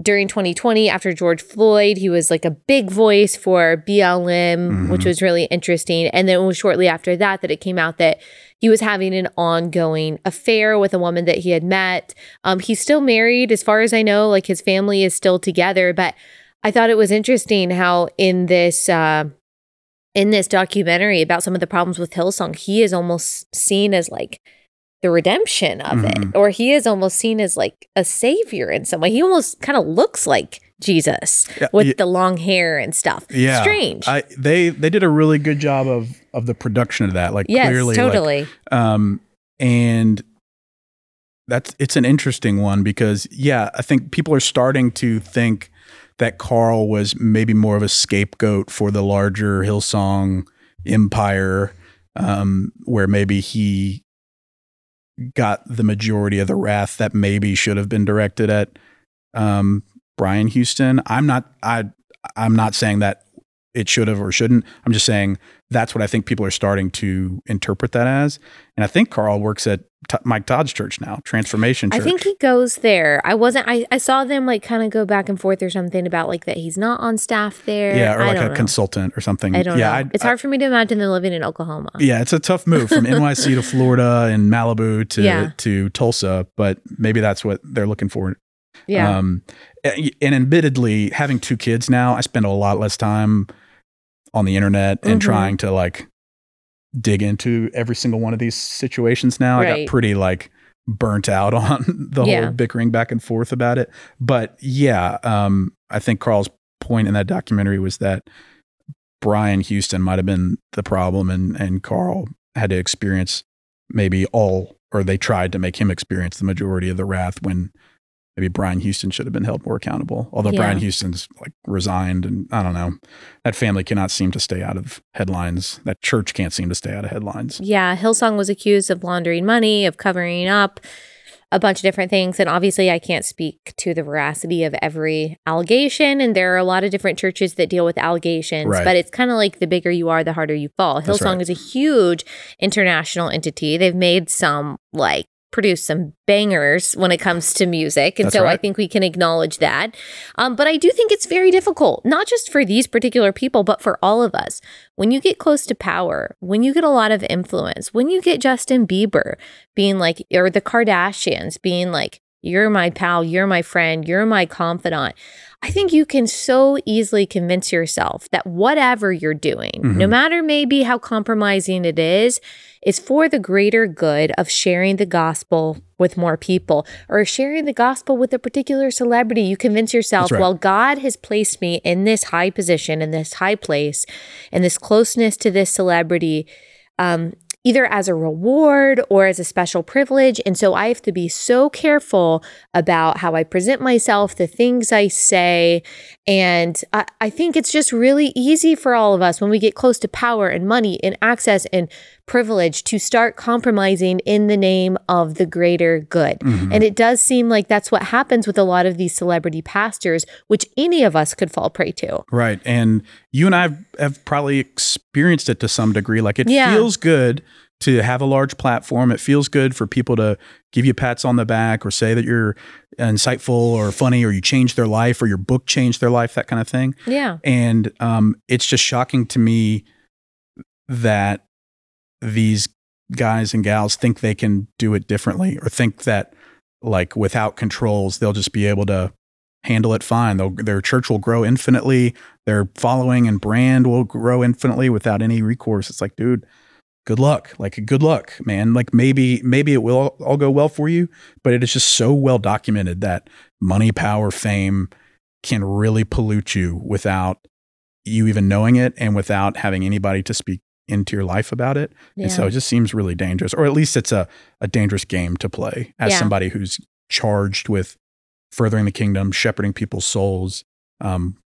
A: during 2020 after George Floyd. He was like a big voice for BLM, which mm-hmm. was really interesting. And then it was shortly after that that it came out that he was having an ongoing affair with a woman that he had met. Um, he's still married, as far as I know. Like his family is still together, but I thought it was interesting how in this. Uh, in this documentary about some of the problems with Hillsong, he is almost seen as like the redemption of it,
B: Mhm.
A: or he is almost seen as like a savior in some way. He almost kind of looks like Jesus
B: Yeah,
A: with
B: y-
A: the long hair and stuff.
B: Yeah,
A: strange.
B: I they they did a really good job of of the production of that. Like
A: yes,
B: clearly, like,
A: totally.
B: um, and that's it's an interesting one because yeah, I think people are starting to think that Carl was maybe more of a scapegoat for the larger Hillsong empire, um, where maybe he got the majority of the wrath that maybe should have been directed at um, Brian Houston. I'm not I I'm not saying that it should have or shouldn't. I'm just saying that's what I think people are starting to interpret that as. And I think Carl works at T- Mike Todd's church now, Transformation Church.
A: I think he goes there. I wasn't. I, I saw them like kind of go back and forth or something about like that he's not on staff there.
B: yeah, or
A: I
B: like a
A: know.
B: consultant or something.
A: I don't
B: yeah,
A: know.
B: I-
A: it's
B: I-
A: hard for me to imagine them living in Oklahoma.
B: Yeah, it's a tough move from NYC to Florida and Malibu to
A: Yeah.
B: to Tulsa, but maybe that's what they're looking for.
A: Yeah.
B: Um, and and admittedly, having two kids now, I spend a lot less time on the internet and
A: Mhm.
B: trying to like dig into every single one of these situations now. I got pretty like burnt out on the
A: Yeah.
B: whole bickering back and forth about it. But yeah, um, I think Carl's point in that documentary was that Brian Houston might have been the problem and and Carl had to experience maybe all or they tried to make him experience the majority of the wrath when maybe Brian Houston should have been held more accountable. Although
A: Yeah.
B: Brian Houston's like resigned, and I don't know, that family cannot seem to stay out of headlines. That church can't seem to stay out of headlines.
A: Yeah, Hillsong was accused of laundering money, of covering up a bunch of different things. And obviously, I can't speak to the veracity of every allegation. And there are a lot of different churches that deal with allegations,
B: Right.
A: but it's kind of like the bigger you are, the harder you fall. Hillsong
B: right.
A: is a huge international entity. They've made some like produced some bangers when it comes to music. And
B: That's
A: so I think we can acknowledge that. Um, but I do think it's very difficult, not just for these particular people, but for all of us. When you get close to power, when you get a lot of influence, when you get Justin Bieber being like, or the Kardashians being like, you're my pal, you're my friend, you're my confidant. I think you can so easily convince yourself that whatever you're doing, no
B: Mhm.
A: matter maybe how compromising it is, is for the greater good of sharing the gospel with more people or sharing the gospel with a particular celebrity. You convince yourself,
B: right.
A: well, God has placed me in this high position, in this high place, in this closeness to this celebrity. Um, either as a reward or as a special privilege. And so I have to be so careful about how I present myself, the things I say. And I, I think it's just really easy for all of us when we get close to power and money and access and privilege to start compromising in the name of the greater good.
B: Mhm.
A: And it does seem like that's what happens with a lot of these celebrity pastors, which any of us could fall prey to.
B: Right. And you and I have, have probably experienced it to some degree. Like it
A: Yeah.
B: feels good to have a large platform. It feels good for people to give you pats on the back or say that you're insightful or funny or you changed their life or your book changed their life, that kind of thing.
A: Yeah.
B: And um, it's just shocking to me that these guys and gals think they can do it differently or think that like without controls they'll just be able to handle it fine. They'll, their church will grow infinitely. Their following and brand will grow infinitely without any recourse. It's like, dude, good luck. Like, good luck, man. Like maybe maybe it will all go well for you, but it is just so well documented that money, power, fame can really pollute you without you even knowing it and without having anybody to speak into your life about it. And so it just seems really dangerous, or at least it's a, a dangerous game to play as
A: Yeah.
B: somebody who's charged with furthering the kingdom, shepherding people's souls, um,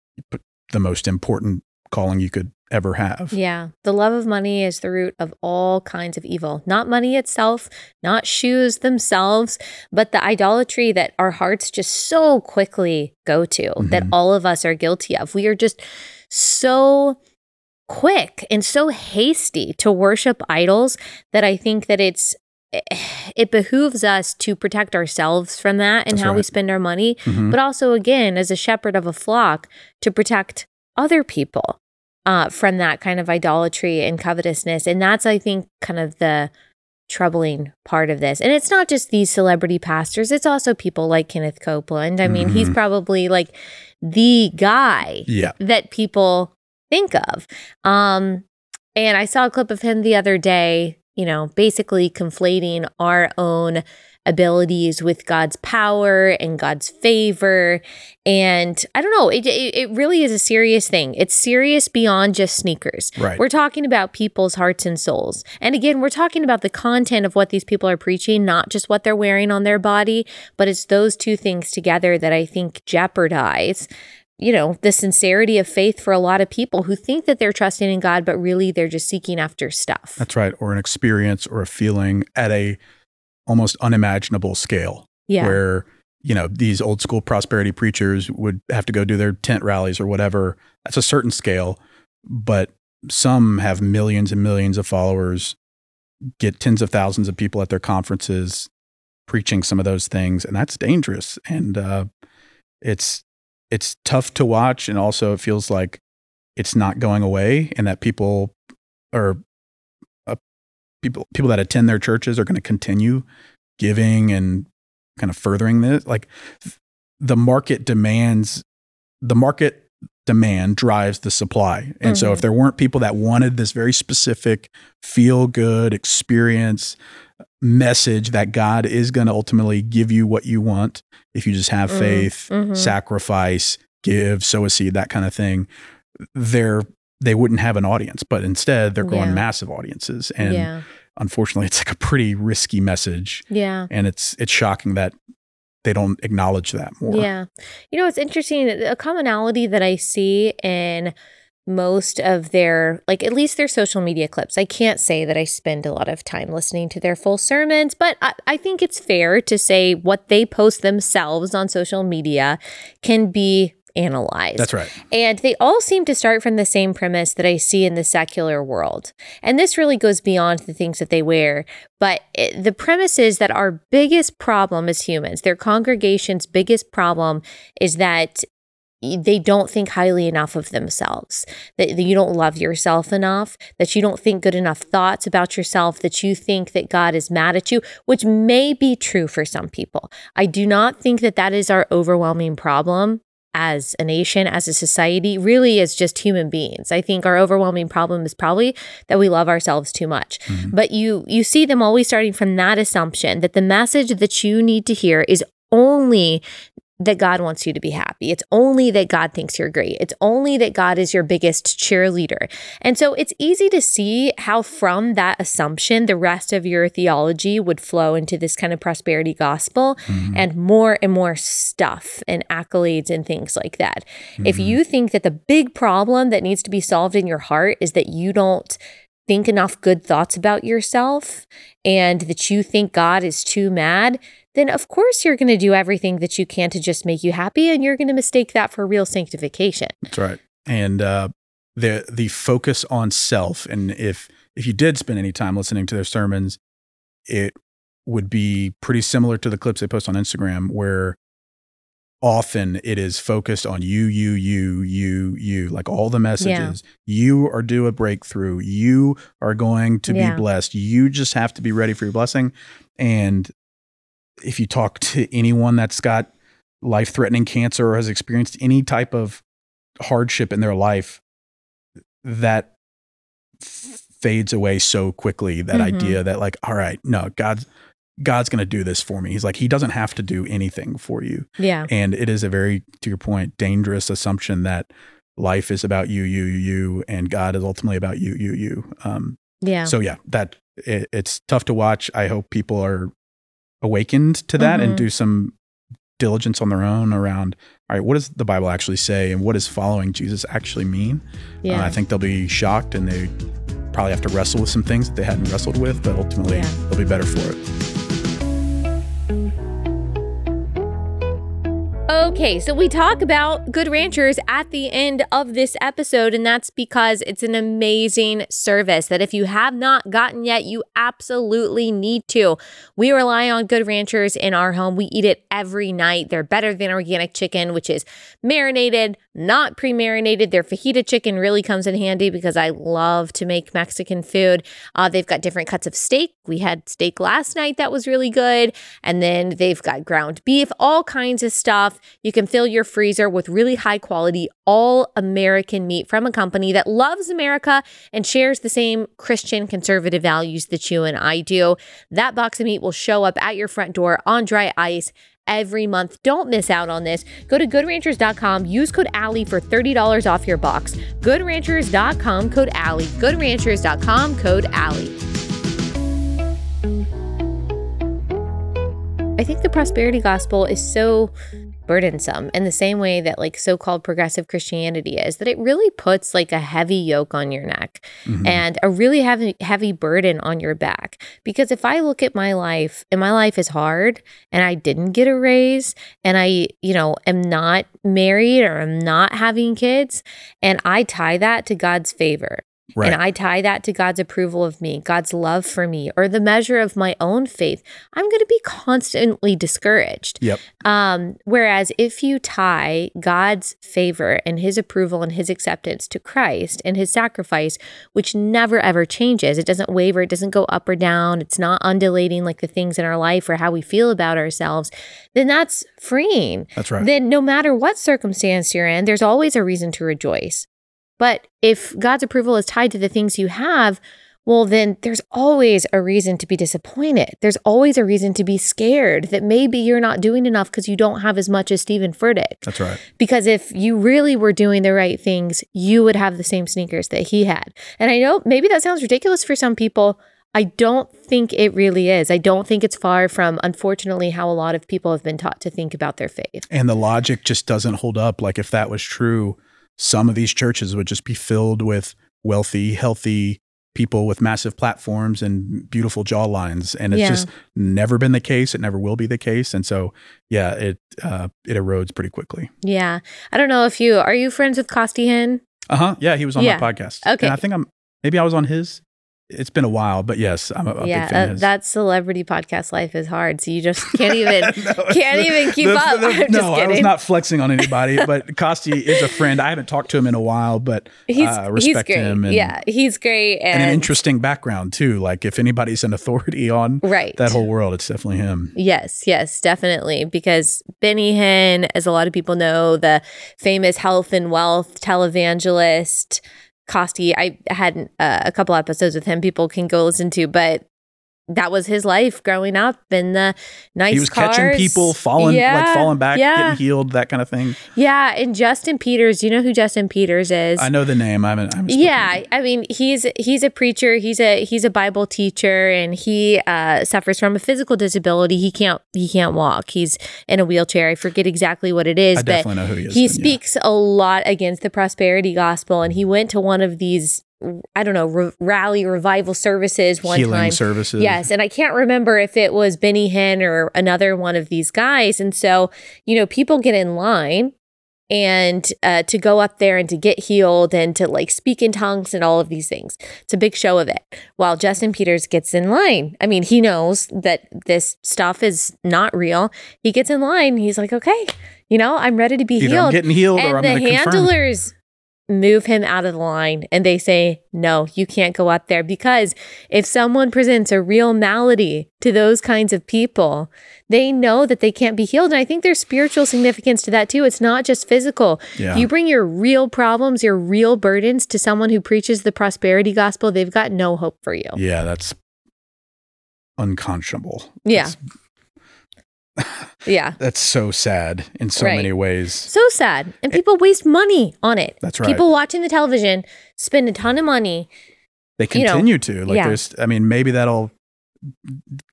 B: the most important calling you could ever have.
A: Yeah. The love of money is the root of all kinds of evil. Not money itself, not shoes themselves, but the idolatry that our hearts just so quickly go to, that
B: Mhm.
A: all of us are guilty of. We are just so quick and so hasty to worship idols that I think that it's it behooves us to protect ourselves from that and
B: That's
A: how we spend our money,
B: Mhm.
A: but also again as a shepherd of a flock to protect other people uh, from that kind of idolatry and covetousness. And that's, I think, kind of the troubling part of this. And it's not just these celebrity pastors, it's also people like Kenneth Copeland. I mean, he's
B: Mhm.
A: probably like the guy
B: Yeah.
A: that people think of. Um, and I saw a clip of him the other day, you know, basically conflating our own abilities with God's power and God's favor. And I don't know, it, it, it really is a serious thing. It's serious beyond just sneakers.
B: Right.
A: We're talking about people's hearts and souls. And again, we're talking about the content of what these people are preaching, not just what they're wearing on their body, but it's those two things together that I think jeopardize you know, the sincerity of faith for a lot of people who think that they're trusting in God, but really they're just seeking after stuff.
B: That's right. Or an experience or a feeling at a almost unimaginable scale.
A: yeah.
B: where you know these old school prosperity preachers would have to go do their tent rallies or whatever that's a certain scale but some have millions and millions of followers get tens of thousands of people at their conferences preaching some of those things and that's dangerous and uh, it's it's tough to watch and also it feels like it's not going away and that people or uh, people people that attend their churches are going to continue giving and kind of furthering this like the market demands the market demand drives the supply and so
A: Mhm.
B: if there weren't people that wanted this very specific feel good experience message that god is going to ultimately give you what you want if you just have
A: Mm,
B: faith
A: mhm.
B: sacrifice give sow a seed that kind of thing they're they wouldn't have an audience but instead they're growing
A: Yeah.
B: massive audiences and
A: yeah.
B: unfortunately it's like a pretty risky message
A: Yeah.
B: and it's it's shocking that they don't acknowledge that more.
A: Yeah. You know, it's interesting. A commonality that I see in most of their, like at least their social media clips. I can't say that I spend a lot of time listening to their full sermons, but I, I think it's fair to say what they post themselves on social media can be analyzed.
B: That's right.
A: And they all seem to start from the same premise that I see in the secular world. And this really goes beyond the things that they wear. But it, the premise is that our biggest problem as humans, their congregation's biggest problem is that they don't think highly enough of themselves, that, you don't love yourself enough, that you don't think good enough thoughts about yourself, that you think that God is mad at you, which may be true for some people. I do not think that that is our overwhelming problem as a nation, as a society, really as just human beings. I think our overwhelming problem is probably that we love ourselves too much. Mm-hmm. But you you see them always starting from that assumption that the message that you need to hear is only that God wants you to be happy. It's only that God thinks you're great. It's only that God is your biggest cheerleader. And so it's easy to see how, from that assumption, the rest of your theology would flow into this kind of prosperity gospel mm-hmm. and more and more stuff and accolades and things like that. Mm-hmm. If you think that the big problem that needs to be solved in your heart is that you don't think enough good thoughts about yourself and that you think God is too mad, then of course you're going to do everything that you can to just make you happy and you're going to mistake that for real sanctification.
B: That's right. And uh, the the focus on self and if if you did spend any time listening to their sermons, it would be pretty similar to the clips they post on Instagram where often it is focused on you, you, you, you, you, like all the messages. Yeah. You are due a breakthrough. You are going to yeah. be blessed. You just have to be ready for your blessing. And if you talk to anyone that's got life threatening cancer or has experienced any type of hardship in their life, that fades away so quickly. That mm-hmm. idea that, like, all right, no, God's. God's going to do this for me. He's like, He doesn't have to do anything for you.
A: Yeah.
B: And it is a very, to your point, dangerous assumption that life is about you, you, you, and God is ultimately about you, you, you. Um,
A: yeah.
B: So, yeah, that it, it's tough to watch. I hope people are awakened to that mm-hmm. and do some diligence on their own around all right what does the bible actually say and what does following jesus actually mean yeah. Uh, i think they'll be shocked and they probably have to wrestle with some things that they hadn't wrestled with but ultimately yeah. they'll be better for it
A: Okay, so we talk about Good Ranchers at the end of this episode, and that's because it's an amazing service that if you have not gotten yet, you absolutely need to. We rely on Good Ranchers in our home. We eat it every night. They're better than organic chicken, which is marinated, not pre marinated. Their fajita chicken really comes in handy because I love to make Mexican food. Uh, they've got different cuts of steak. We had steak last night that was really good. And then they've got ground beef, all kinds of stuff. You can fill your freezer with really high quality, all American meat from a company that loves America and shares the same Christian conservative values that you and I do. That box of meat will show up at your front door on dry ice every month. Don't miss out on this. Go to goodranchers.com, use code Allie for $30 off your box. Goodranchers.com, code Allie. Goodranchers.com, code Allie. I think the prosperity gospel is so burdensome in the same way that like so-called progressive Christianity is that it really puts like a heavy yoke on your neck mm-hmm. and a really heavy heavy burden on your back because if I look at my life and my life is hard and I didn't get a raise and I you know am not married or I'm not having kids and I tie that to God's favor Right. And I tie that to God's approval of me, God's love for me, or the measure of my own faith. I'm going to be constantly discouraged.
B: Yep.
A: Um, whereas if you tie God's favor and his approval and his acceptance to Christ and his sacrifice, which never ever changes, it doesn't waver, it doesn't go up or down, it's not undulating like the things in our life or how we feel about ourselves, then that's freeing.
B: That's right.
A: Then no matter what circumstance you're in, there's always a reason to rejoice. But if God's approval is tied to the things you have, well, then there's always a reason to be disappointed. There's always a reason to be scared that maybe you're not doing enough because you don't have as much as Steven Furtick.
B: That's right.
A: Because if you really were doing the right things, you would have the same sneakers that he had. And I know maybe that sounds ridiculous for some people. I don't think it really is. I don't think it's far from, unfortunately, how a lot of people have been taught to think about their faith.
B: And the logic just doesn't hold up. Like if that was true, some of these churches would just be filled with wealthy, healthy people with massive platforms and beautiful jawlines. And it's
A: Yeah.
B: just never been the case. It never will be the case. And so, yeah, it uh, it erodes pretty quickly.
A: Yeah. I don't know if you are you friends with Costi Hinn?
B: Uh huh. Yeah, he was on
A: Yeah.
B: my podcast.
A: Okay.
B: And I think I'm maybe I was on his. It's been a while, but yes, I'm a, a
A: yeah,
B: big fan
A: uh, that celebrity podcast life is hard. So you just can't even
B: No,
A: can't even keep
B: the-
A: up.
B: the-
A: I'm just
B: no, I was not flexing on anybody, but Costi is a friend. I haven't talked to him in a while, but
A: He's
B: uh,
A: he's
B: respect
A: great.
B: him. And,
A: yeah, he's great and,
B: and an interesting background too. Like if anybody's an authority on
A: right.
B: that whole world, it's definitely him.
A: Yes, yes, definitely. Because Benny Hinn, as a lot of people know, the famous health and wealth televangelist, Costi, I had uh, a couple episodes with him. People can go listen to, but that was his life growing up in the nice
B: he was
A: cars.
B: catching people falling,
A: Yeah,
B: like falling back,
A: yeah.
B: getting healed, that kind of thing.
A: Yeah, and Justin Peters. Do you know who Justin Peters is?
B: I know the name. I haven't. I haven't
A: yeah. I mean he's he's a preacher. He's a he's a Bible teacher, and he uh, suffers from a physical disability. He can't he can't walk. He's in a wheelchair. I forget exactly what it is,
B: I
A: but
B: definitely know who he is.
A: he
B: then, yeah.
A: speaks a lot against the prosperity gospel. And he went to one of these I don't know re- rally revival services one
B: healing
A: time.
B: services.
A: Yes, and I can't remember if it was Benny Hinn or another one of these guys. And so, you know, people get in line and uh, to go up there and to get healed and to like speak in tongues and all of these things. It's a big show of it. While Justin Peters gets in line, I mean, he knows that this stuff is not real. He gets in line. He's like, okay, you know, I'm ready to be
B: Either
A: healed
B: I'm getting healed
A: and
B: or I'm
A: the
B: handlers. confirm.
A: Move him out of the line and they say no you can't go up there because if someone presents a real malady to those kinds of people they know that they can't be healed and i think there's spiritual significance to that too it's not just physical
B: Yeah.
A: you bring your real problems your real burdens to someone who preaches the prosperity gospel they've got no hope for you
B: Yeah, that's unconscionable.
A: Yeah.
B: That's,
A: yeah
B: that's so sad in so
A: Right.
B: many ways.
A: so sad and people waste money on it
B: That's right.
A: people watching the television spend a ton of money
B: They
A: you know,
B: continue to. Like
A: yeah.
B: there's I mean, maybe that'll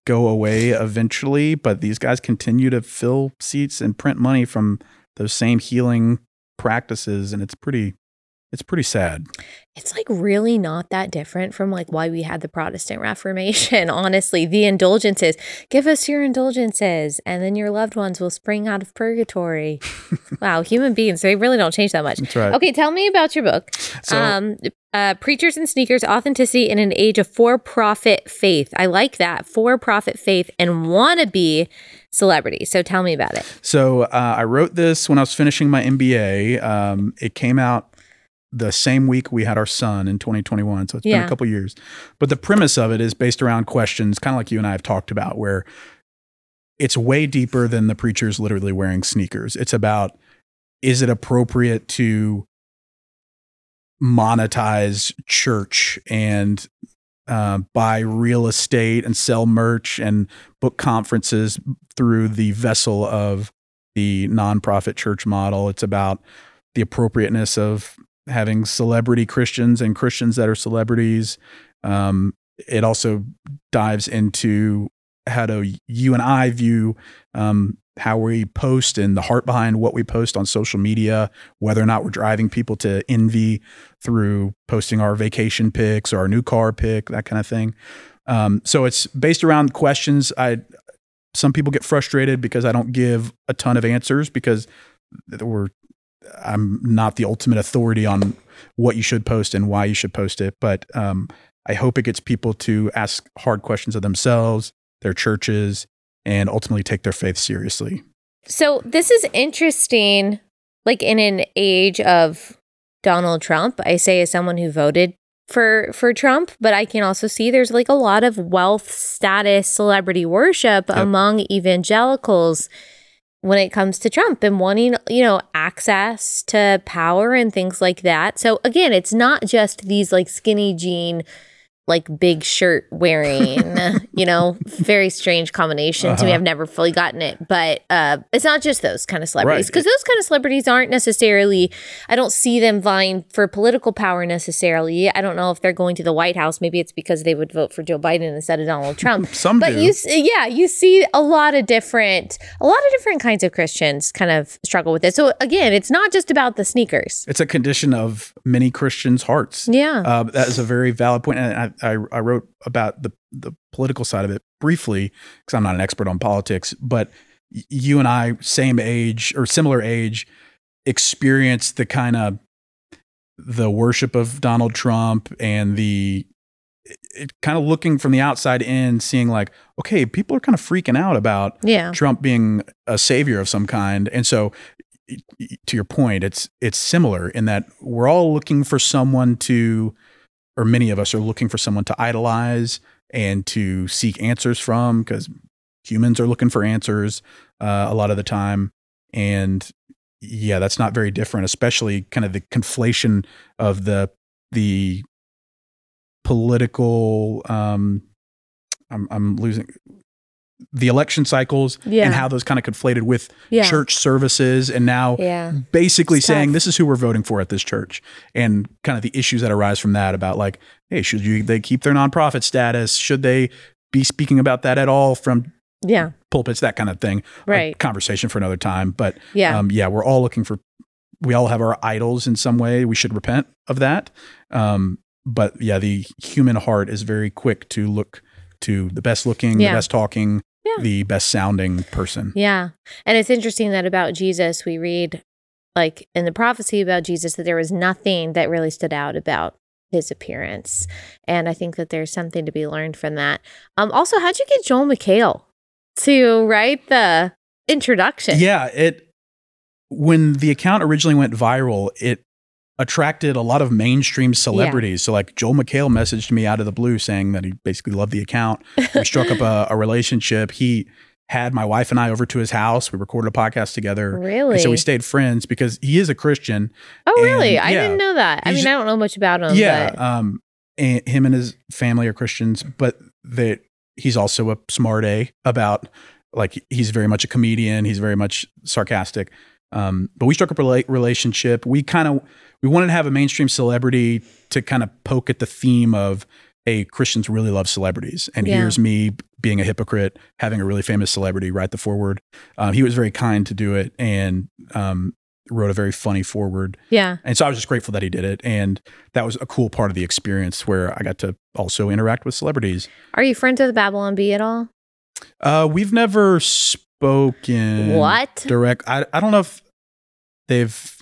B: go away eventually, but these guys continue to fill seats and print money from those same healing practices and it's pretty it's pretty sad.
A: it's like really not that different from like why we had the Protestant Reformation. Honestly, the indulgences. Give us your indulgences, and then your loved ones will spring out of purgatory. wow, human beings, they really don't change that much.
B: That's right.
A: Okay, tell me about your book.
B: So
A: um, uh, Preachers and Sneakers Authenticity in an Age of For Profit Faith. I like that. For profit faith and wannabe celebrity. So tell me about it.
B: So uh, I wrote this when I was finishing my MBA. Um, it came out the same week we had our son in 2021. So it's been a couple years. But the premise of it is based around questions, kind of like you and I have talked about, where it's way deeper than the preachers literally wearing sneakers. It's about is it appropriate to monetize church and uh, buy real estate and sell merch and book conferences through the vessel of the nonprofit church model. It's about the appropriateness of having celebrity Christians and Christians that are celebrities. Um, it also dives into how do you and I view um, how we post and the heart behind what we post on social media, whether or not we're driving people to envy through posting our vacation pics or our new car pic, that kind of thing. Um, so it's based around questions. I some people get frustrated because I don't give a ton of answers because we're I'm not the ultimate authority on what you should post and why you should post it. But um, I hope it gets people to ask hard questions of themselves, their churches, and ultimately take their faith seriously.
A: So this is interesting. Like in an age of Donald Trump, I say as someone who voted for for Trump, but I can also see there's like a lot of wealth, status, celebrity worship
B: Yep.
A: among evangelicals when it comes to Trump and wanting, you know, access to power and things like that. So again, it's not just these like skinny jean like big shirt wearing, you know, very strange combination to me.
B: Uh-huh.
A: I've never fully gotten it, but uh, it's not just those kind of celebrities
B: Right.
A: because those kind of celebrities aren't necessarily. I don't see them vying for political power necessarily. I don't know if they're going to the White House. Maybe it's because they would vote for Joe Biden instead of Donald Trump.
B: Some
A: but
B: do.
A: you, yeah, you see a lot of different, a lot of different kinds of Christians kind of struggle with it. So again, it's not just about the sneakers.
B: It's a condition of many Christians' hearts.
A: Yeah.
B: Uh, that is a very valid point. And I, I, I wrote about the, the political side of it briefly because I'm not an expert on politics, but you and I, same age or similar age, experienced the kind of the worship of Donald Trump and the it, kind of looking from the outside in, seeing like, okay, people are kind of freaking out about
A: Yeah.
B: Trump being a savior of some kind. And so to your point, it's it's similar in that we're all looking for someone to or many of us are looking for someone to idolize and to seek answers from because humans are looking for answers uh, a lot of the time. And yeah, that's not very different, especially kind of the conflation of the the political um I'm I'm losing the election cycles
A: Yeah.
B: and how those kind of conflated with
A: Yeah.
B: church services and now
A: Yeah.
B: basically saying this is who we're voting for at this church and kind of the issues that arise from that about like hey should you they keep their nonprofit status should they be speaking about that at all from
A: Yeah.
B: pulpits that kind of thing A
A: Right.
B: conversation for another time but
A: Yeah.
B: um, yeah we're all looking for we all have our idols in some way we should repent of that um, but yeah the human heart is very quick to look to the best looking
A: Yeah.
B: the best talking
A: Yeah.
B: the best sounding person
A: Yeah. And it's interesting that about Jesus, we read like in the prophecy about Jesus that there was nothing that really stood out about his appearance. And I think that there's something to be learned from that. Um, also, how'd you get Joel McHale to write the introduction?
B: Yeah, it when the account originally went viral, it attracted a lot of mainstream celebrities. So like Joel McHale messaged me out of the blue saying that he basically loved the account. We struck up a, a relationship. He had my wife and I over to his house. We recorded a podcast together.
A: Really?
B: And so we stayed friends because he is a Christian.
A: oh, really?
B: and,
A: I didn't know that. I mean, I don't know much about him.
B: yeah.
A: But
B: Um and him and his family are Christians, but that he's also a smart A about like he's very much a comedian. He's very much sarcastic. Um, but we struck up a rela- relationship. We kind of we wanted to have a mainstream celebrity to kind of poke at the theme of hey, Christians really love celebrities, and
A: Yeah.
B: here's me being a hypocrite, having a really famous celebrity write the forward. Um, he was very kind to do it and um, wrote a very funny forward.
A: yeah.
B: And so I was just grateful that he did it. And that was a cool part of the experience where I got to also interact with celebrities.
A: Are you friends with Babylon Bee at all?
B: Uh, we've never spoken
A: What?
B: direct. I, I don't know if they've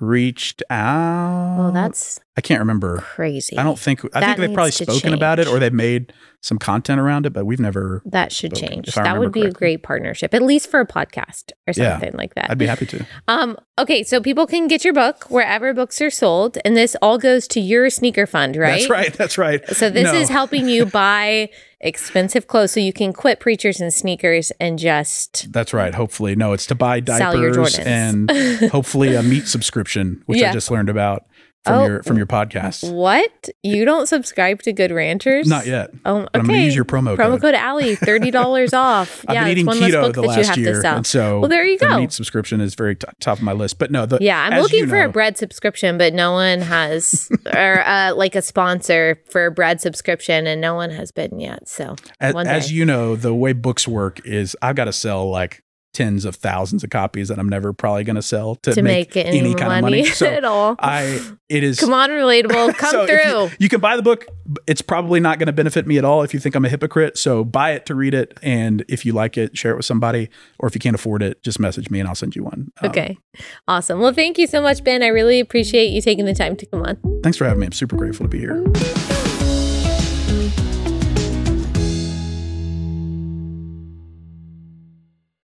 B: reached out.
A: Well, that's
B: I can't remember.
A: crazy.
B: I don't think, I
A: That
B: think they've probably spoken about it or they've made some content around it, but we've never,
A: That should
B: spoken,
A: change. That would be a great partnership, at least for a podcast or
B: Yeah.
A: something like that.
B: I'd be happy to.
A: Um, okay, so people can get your book wherever books are sold, and this all goes to your sneaker fund, right?
B: That's right. That's right.
A: So this
B: No.
A: is helping you buy expensive clothes so you can quit preachers and sneakers and just
B: That's right. Hopefully, no, it's to buy diapers and hopefully a meat subscription, which
A: Yeah.
B: I just learned about from
A: Oh.
B: your from your podcast.
A: what? You don't subscribe to Good Ranchers?
B: Not yet.
A: Oh, okay.
B: I'm gonna use your promo
A: promo
B: code.
A: code Allie, thirty dollars off.
B: I've
A: yeah,
B: been eating
A: one
B: keto the last year, and so
A: well, there you
B: the
A: go.
B: meat subscription is very t- top of my list. But no, the
A: Yeah, I'm looking
B: you
A: for a bread subscription, but no one has, or uh, like a sponsor for a bread subscription, and no one has been yet. So
B: As, as you know, the way books work is I've got to sell like tens of thousands of copies that I'm never probably going to sell to,
A: to make, any,
B: any kind
A: money,
B: of money. So
A: at all.
B: I it is
A: Come on, relatable, come
B: so if you-
A: through.
B: You, can buy the book. It's probably not going to benefit me at all if you think I'm a hypocrite. So buy it to read it, and if you like it, share it with somebody. Or if you can't afford it, just message me and I'll send you one. Um,
A: Okay, awesome. Well, thank you so much, Ben. I really appreciate you taking the time to come on.
B: Thanks for having me. I'm super grateful to be here.